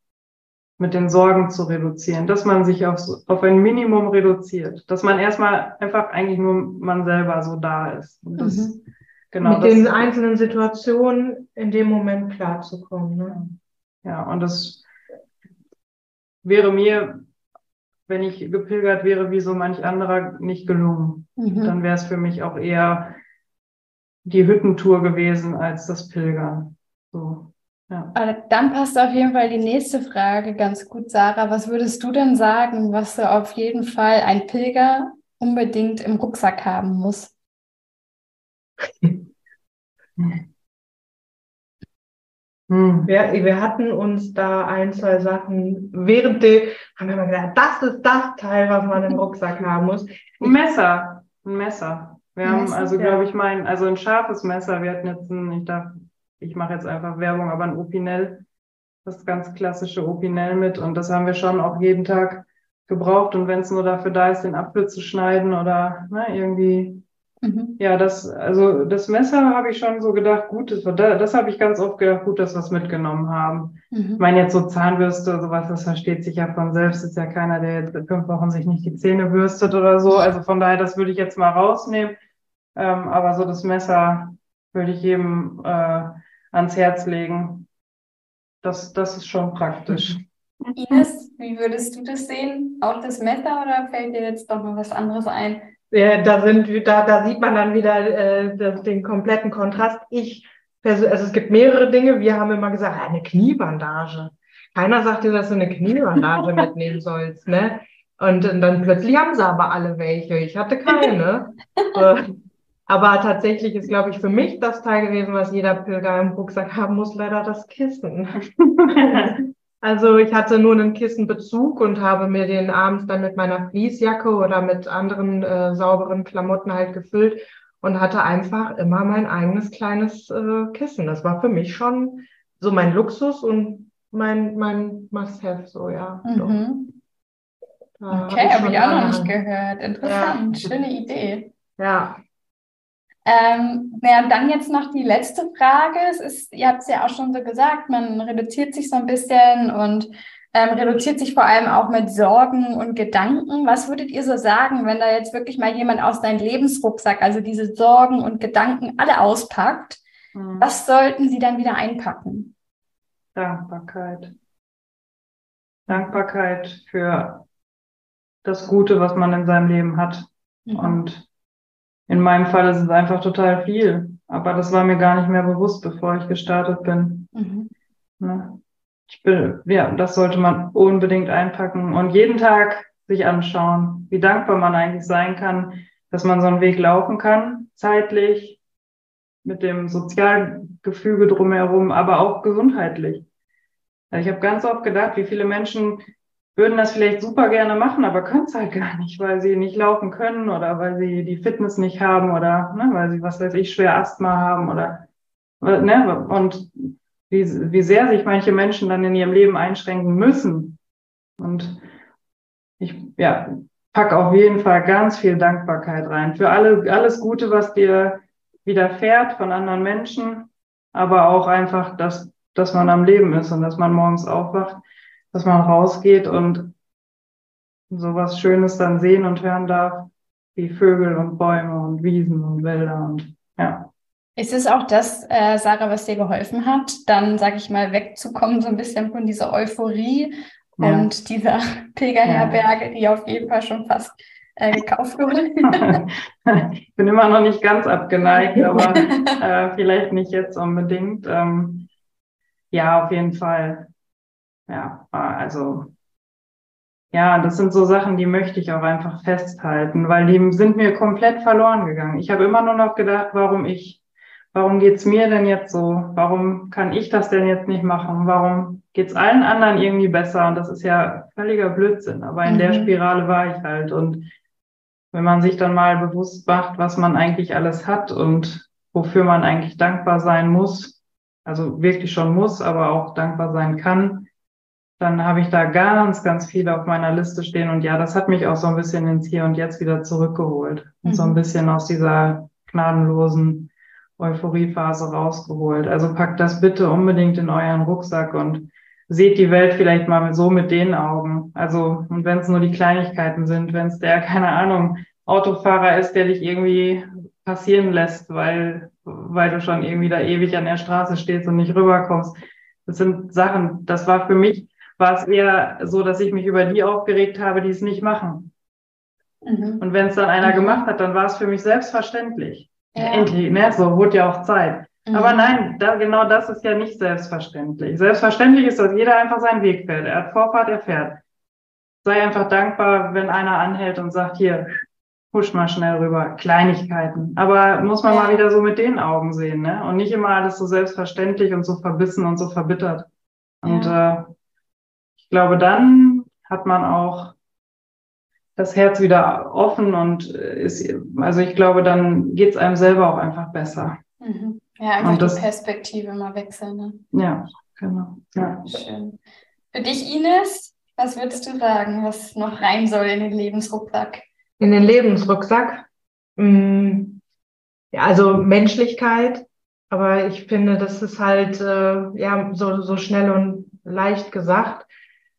mit den Sorgen zu reduzieren, dass man sich auf, auf ein Minimum reduziert, dass man erstmal einfach eigentlich nur man selber so da ist. Das, mhm. genau, mit den einzelnen Situationen in dem Moment klarzukommen. Ne? Ja, und das wäre mir wenn ich gepilgert wäre, wie so manch anderer nicht gelungen. Mhm. Dann wäre es für mich auch eher die Hüttentour gewesen als das Pilgern. So. Ja. Dann passt auf jeden Fall die nächste Frage ganz gut, Sarah. Was würdest du denn sagen, was so auf jeden Fall ein Pilger unbedingt im Rucksack haben muss? Hm. Wir, wir, hatten uns da ein, zwei Sachen während der, haben wir mal gedacht, das ist das Teil, was man im Rucksack haben muss. Ein Messer, ein Messer. Wir Messer, haben also, ja. glaube ich, mein, also ein scharfes Messer. Wir hatten jetzt ein, ich darf, ich mache jetzt einfach Werbung, aber ein Opinel, das ganz klassische Opinel mit und das haben wir schon auch jeden Tag gebraucht und wenn es nur dafür da ist, den Apfel zu schneiden oder ne, irgendwie Mhm. Ja, das, also das Messer habe ich schon so gedacht, gut, das, das habe ich ganz oft gedacht, gut, dass wir es mitgenommen haben. Mhm. Ich meine, jetzt so Zahnbürste, sowas, das versteht sich ja von selbst, ist ja keiner, der jetzt fünf Wochen sich nicht die Zähne bürstet oder so. Also von daher, das würde ich jetzt mal rausnehmen. Ähm, aber so das Messer würde ich jedem äh, ans Herz legen. Das, das ist schon praktisch. Ines, wie würdest du das sehen? Auch das Messer oder fällt dir jetzt doch noch was anderes ein? Ja, da sind, da, da sieht man dann wieder äh, das, den kompletten Kontrast. Ich, also es gibt mehrere Dinge. Wir haben immer gesagt, eine Kniebandage. Keiner sagt dir, dass du eine Kniebandage mitnehmen sollst, ne? Und, und, dann plötzlich haben sie aber alle welche. Ich hatte keine. Äh, Aber tatsächlich ist, glaube ich, für mich das Teil gewesen, was jeder Pilger im Rucksack haben muss, leider das Kissen. also ich hatte nur einen Kissenbezug und habe mir den abends dann mit meiner Fließjacke oder mit anderen äh, sauberen Klamotten halt gefüllt und hatte einfach immer mein eigenes kleines äh, Kissen. Das war für mich schon so mein Luxus und mein, mein Must-Have, so ja. Mhm. Okay, habe ich, hab ich auch noch nicht gehört. Interessant, ja. schöne Idee. Ja, ähm, ja, dann jetzt noch die letzte Frage. Es ist, ihr habt es ja auch schon so gesagt, man reduziert sich so ein bisschen und ähm, reduziert sich vor allem auch mit Sorgen und Gedanken. Was würdet ihr so sagen, wenn da jetzt wirklich mal jemand aus deinem Lebensrucksack, also diese Sorgen und Gedanken alle auspackt? Mhm. Was sollten sie dann wieder einpacken? Dankbarkeit. Dankbarkeit für das Gute, was man in seinem Leben hat. Mhm. Und in meinem Fall ist es einfach total viel. Aber das war mir gar nicht mehr bewusst, bevor ich gestartet bin. Mhm. Ne? Ich bin, ja, das sollte man unbedingt einpacken und jeden Tag sich anschauen, wie dankbar man eigentlich sein kann, dass man so einen Weg laufen kann, zeitlich, mit dem Sozialgefüge drumherum, aber auch gesundheitlich. Ich habe ganz oft gedacht, wie viele Menschen würden das vielleicht super gerne machen, aber können es halt gar nicht, weil sie nicht laufen können oder weil sie die Fitness nicht haben oder ne, weil sie, was weiß ich, schwer Asthma haben oder ne, und wie, wie sehr sich manche Menschen dann in ihrem Leben einschränken müssen. Und ich ja, pack auf jeden Fall ganz viel Dankbarkeit rein für alle, alles Gute, was dir widerfährt von anderen Menschen, aber auch einfach, dass, dass man am Leben ist und dass man morgens aufwacht dass man rausgeht und sowas Schönes dann sehen und hören darf, wie Vögel und Bäume und Wiesen und Wälder und ja. Ist es auch das, äh, Sarah, was dir geholfen hat, dann, sag ich mal, wegzukommen, so ein bisschen von dieser Euphorie ja. und dieser Pilgerherberge, ja. die auf jeden Fall schon fast äh, gekauft wurde? ich bin immer noch nicht ganz abgeneigt, aber äh, vielleicht nicht jetzt unbedingt. Ähm, ja, auf jeden Fall ja, also ja, das sind so Sachen, die möchte ich auch einfach festhalten, weil die sind mir komplett verloren gegangen. Ich habe immer nur noch gedacht, warum ich, warum geht's mir denn jetzt so? Warum kann ich das denn jetzt nicht machen? Warum geht's allen anderen irgendwie besser? Und das ist ja völliger Blödsinn. Aber in mhm. der Spirale war ich halt. Und wenn man sich dann mal bewusst macht, was man eigentlich alles hat und wofür man eigentlich dankbar sein muss, also wirklich schon muss, aber auch dankbar sein kann, dann habe ich da ganz, ganz viel auf meiner Liste stehen. Und ja, das hat mich auch so ein bisschen ins Hier und Jetzt wieder zurückgeholt und mhm. so ein mhm. bisschen aus dieser gnadenlosen Euphoriephase rausgeholt. Also packt das bitte unbedingt in euren Rucksack und seht die Welt vielleicht mal so mit den Augen. Also, und wenn es nur die Kleinigkeiten sind, wenn es der, keine Ahnung, Autofahrer ist, der dich irgendwie passieren lässt, weil, weil du schon irgendwie da ewig an der Straße stehst und nicht rüberkommst. Das sind Sachen, das war für mich war es eher so, dass ich mich über die aufgeregt habe, die es nicht machen. Mhm. Und wenn es dann einer mhm. gemacht hat, dann war es für mich selbstverständlich. Ja. Endlich, ne? So wurde ja auch Zeit. Mhm. Aber nein, da, genau das ist ja nicht selbstverständlich. Selbstverständlich ist, dass jeder einfach seinen Weg fährt. Er hat Vorfahrt, er fährt. Sei einfach dankbar, wenn einer anhält und sagt, hier, husch mal schnell rüber. Kleinigkeiten. Aber muss man ja. mal wieder so mit den Augen sehen, ne? Und nicht immer alles so selbstverständlich und so verbissen und so verbittert. Und ja. äh, glaube, dann hat man auch das Herz wieder offen und ist, also ich glaube, dann geht es einem selber auch einfach besser. Mhm. Ja, einfach und das, die Perspektive mal wechseln. Ne? Ja, genau. Ja. Schön. Für dich, Ines, was würdest du sagen, was noch rein soll in den Lebensrucksack? In den Lebensrucksack? Hm, ja, also Menschlichkeit, aber ich finde, das ist halt äh, ja so, so schnell und leicht gesagt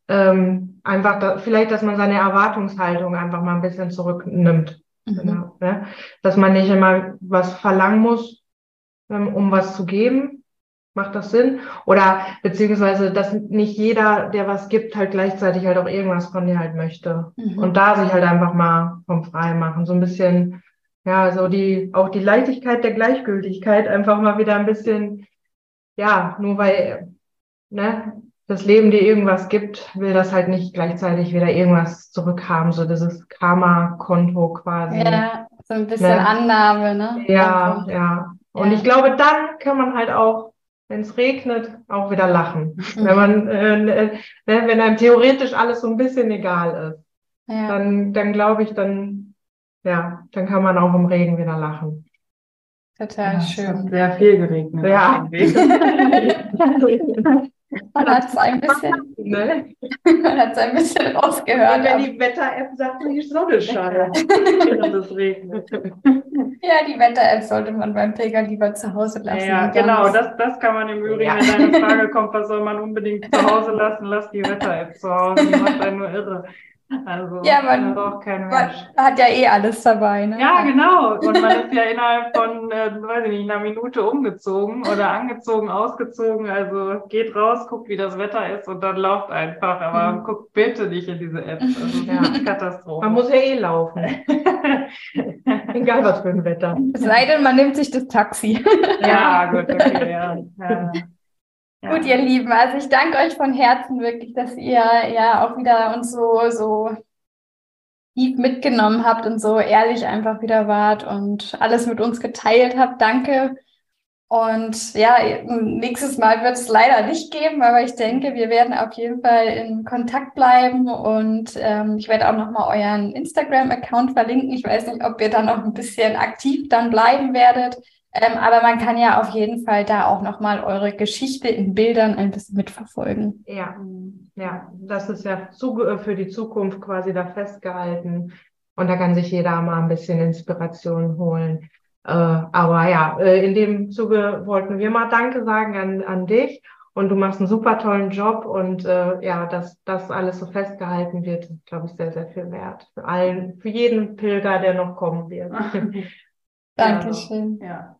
ähm, einfach da, vielleicht, dass man seine Erwartungshaltung einfach mal ein bisschen zurücknimmt. Mhm. Genau, ne? Dass man nicht immer was verlangen muss, ähm, um was zu geben. Macht das Sinn? Oder beziehungsweise, dass nicht jeder, der was gibt, halt gleichzeitig halt auch irgendwas von dir halt möchte. Mhm. Und da sich halt einfach mal vom Frei machen. So ein bisschen, ja, so die, auch die Leichtigkeit der Gleichgültigkeit einfach mal wieder ein bisschen, ja, nur weil, ne, das Leben dir irgendwas gibt, will das halt nicht gleichzeitig wieder irgendwas zurückhaben, so dieses Karma-Konto quasi. Ja, so ein bisschen ne? Annahme, ne? Ja, also, ja. Und ja. ich glaube, dann kann man halt auch, wenn es regnet, auch wieder lachen. Mhm. Wenn man, äh, ne, wenn einem theoretisch alles so ein bisschen egal ist, ja. dann, dann glaube ich, dann, ja, dann kann man auch im Regen wieder lachen. Total ja, schön. Sehr viel geregnet. Ja. Man hat es ein bisschen, ne? man ein bisschen rausgehört. Und wenn die Wetter-App sagt, die Sonne scheint, es regnet. Ja, die Wetter-App sollte man beim Pilger lieber zu Hause lassen. Ja, genau, das, das kann man im Übrigen, ja. wenn deine Frage kommt, was soll man unbedingt zu Hause lassen, lass die Wetter-App zu Hause, die macht einen nur irre. Also ja, man, braucht kein Mensch. Man hat ja eh alles dabei. Ne? Ja, genau. Und man ist ja innerhalb von, äh, weiß ich nicht, einer Minute umgezogen oder angezogen, ausgezogen. Also geht raus, guckt, wie das Wetter ist und dann lauft einfach. Aber mhm. guckt bitte nicht in diese App. Also, ja, Katastrophe. Man muss ja eh laufen. Egal was für ein Wetter. Es sei denn, man nimmt sich das Taxi. ja, gut, okay, ja. ja. Gut, ihr Lieben, also ich danke euch von Herzen wirklich, dass ihr ja auch wieder uns so, so tief mitgenommen habt und so ehrlich einfach wieder wart und alles mit uns geteilt habt. Danke. Und ja, nächstes Mal wird es leider nicht geben, aber ich denke, wir werden auf jeden Fall in Kontakt bleiben und ähm, ich werde auch nochmal euren Instagram-Account verlinken. Ich weiß nicht, ob ihr da noch ein bisschen aktiv dann bleiben werdet. Ähm, aber man kann ja auf jeden Fall da auch nochmal eure Geschichte in Bildern ein bisschen mitverfolgen. Ja, ja, das ist ja äh, für die Zukunft quasi da festgehalten. Und da kann sich jeder mal ein bisschen Inspiration holen. Äh, aber ja, äh, in dem Zuge wollten wir mal Danke sagen an, an dich. Und du machst einen super tollen Job und äh, ja, dass das alles so festgehalten wird, ist, glaube ich, sehr, sehr viel wert. Für allen, für jeden Pilger, der noch kommen wird. Dankeschön. Ja.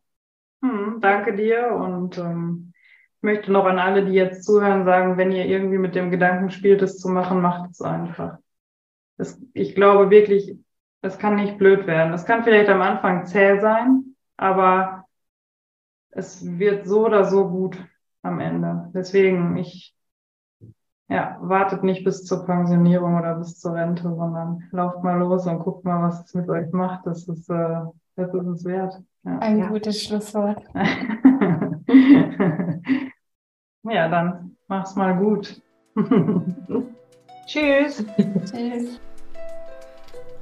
Hm, danke dir und ähm, ich möchte noch an alle, die jetzt zuhören, sagen, wenn ihr irgendwie mit dem Gedanken spielt, es zu machen, macht es einfach. Das, ich glaube wirklich, es kann nicht blöd werden. Es kann vielleicht am Anfang zäh sein, aber es wird so oder so gut am Ende. Deswegen, ich, ja, wartet nicht bis zur Pensionierung oder bis zur Rente, sondern lauft mal los und guckt mal, was es mit euch macht. Das ist, äh, das ist es wert. Ein ja. gutes Schlusswort. ja, dann mach's mal gut. Tschüss. Tschüss.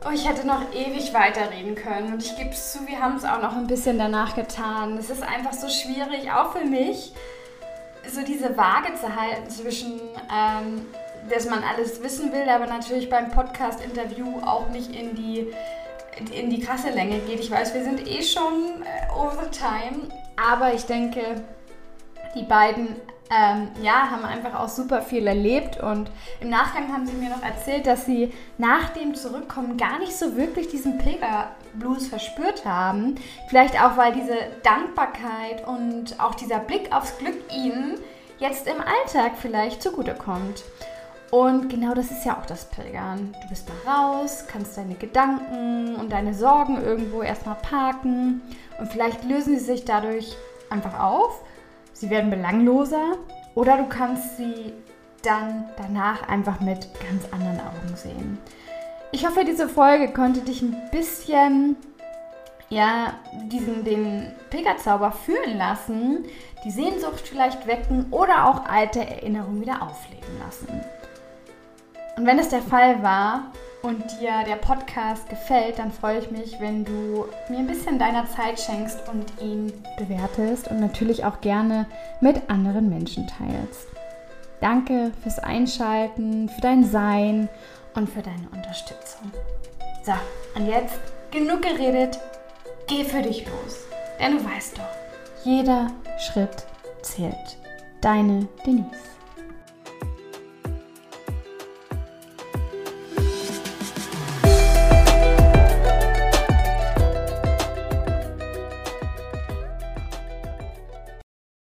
Oh, ich hätte noch ewig weiterreden können und ich gebe es zu, wir haben es auch noch ein bisschen danach getan. Es ist einfach so schwierig, auch für mich, so diese Waage zu halten zwischen, ähm, dass man alles wissen will, aber natürlich beim Podcast-Interview auch nicht in die in die krasse Länge geht. Ich weiß, wir sind eh schon äh, over time, aber ich denke, die beiden ähm, ja, haben einfach auch super viel erlebt und im Nachgang haben sie mir noch erzählt, dass sie nach dem Zurückkommen gar nicht so wirklich diesen Pilgerblues verspürt haben. Vielleicht auch, weil diese Dankbarkeit und auch dieser Blick aufs Glück ihnen jetzt im Alltag vielleicht zugutekommt. Und genau das ist ja auch das Pilgern. Du bist mal raus, kannst deine Gedanken und deine Sorgen irgendwo erstmal parken und vielleicht lösen sie sich dadurch einfach auf. Sie werden belangloser oder du kannst sie dann danach einfach mit ganz anderen Augen sehen. Ich hoffe, diese Folge konnte dich ein bisschen ja, diesen, den Pilgerzauber fühlen lassen, die Sehnsucht vielleicht wecken oder auch alte Erinnerungen wieder aufleben lassen. Und wenn es der Fall war und dir der Podcast gefällt, dann freue ich mich, wenn du mir ein bisschen deiner Zeit schenkst und ihn bewertest und natürlich auch gerne mit anderen Menschen teilst. Danke fürs Einschalten, für dein Sein und für deine Unterstützung. So, und jetzt genug geredet, geh für dich los. Denn du weißt doch, jeder Schritt zählt. Deine Denise.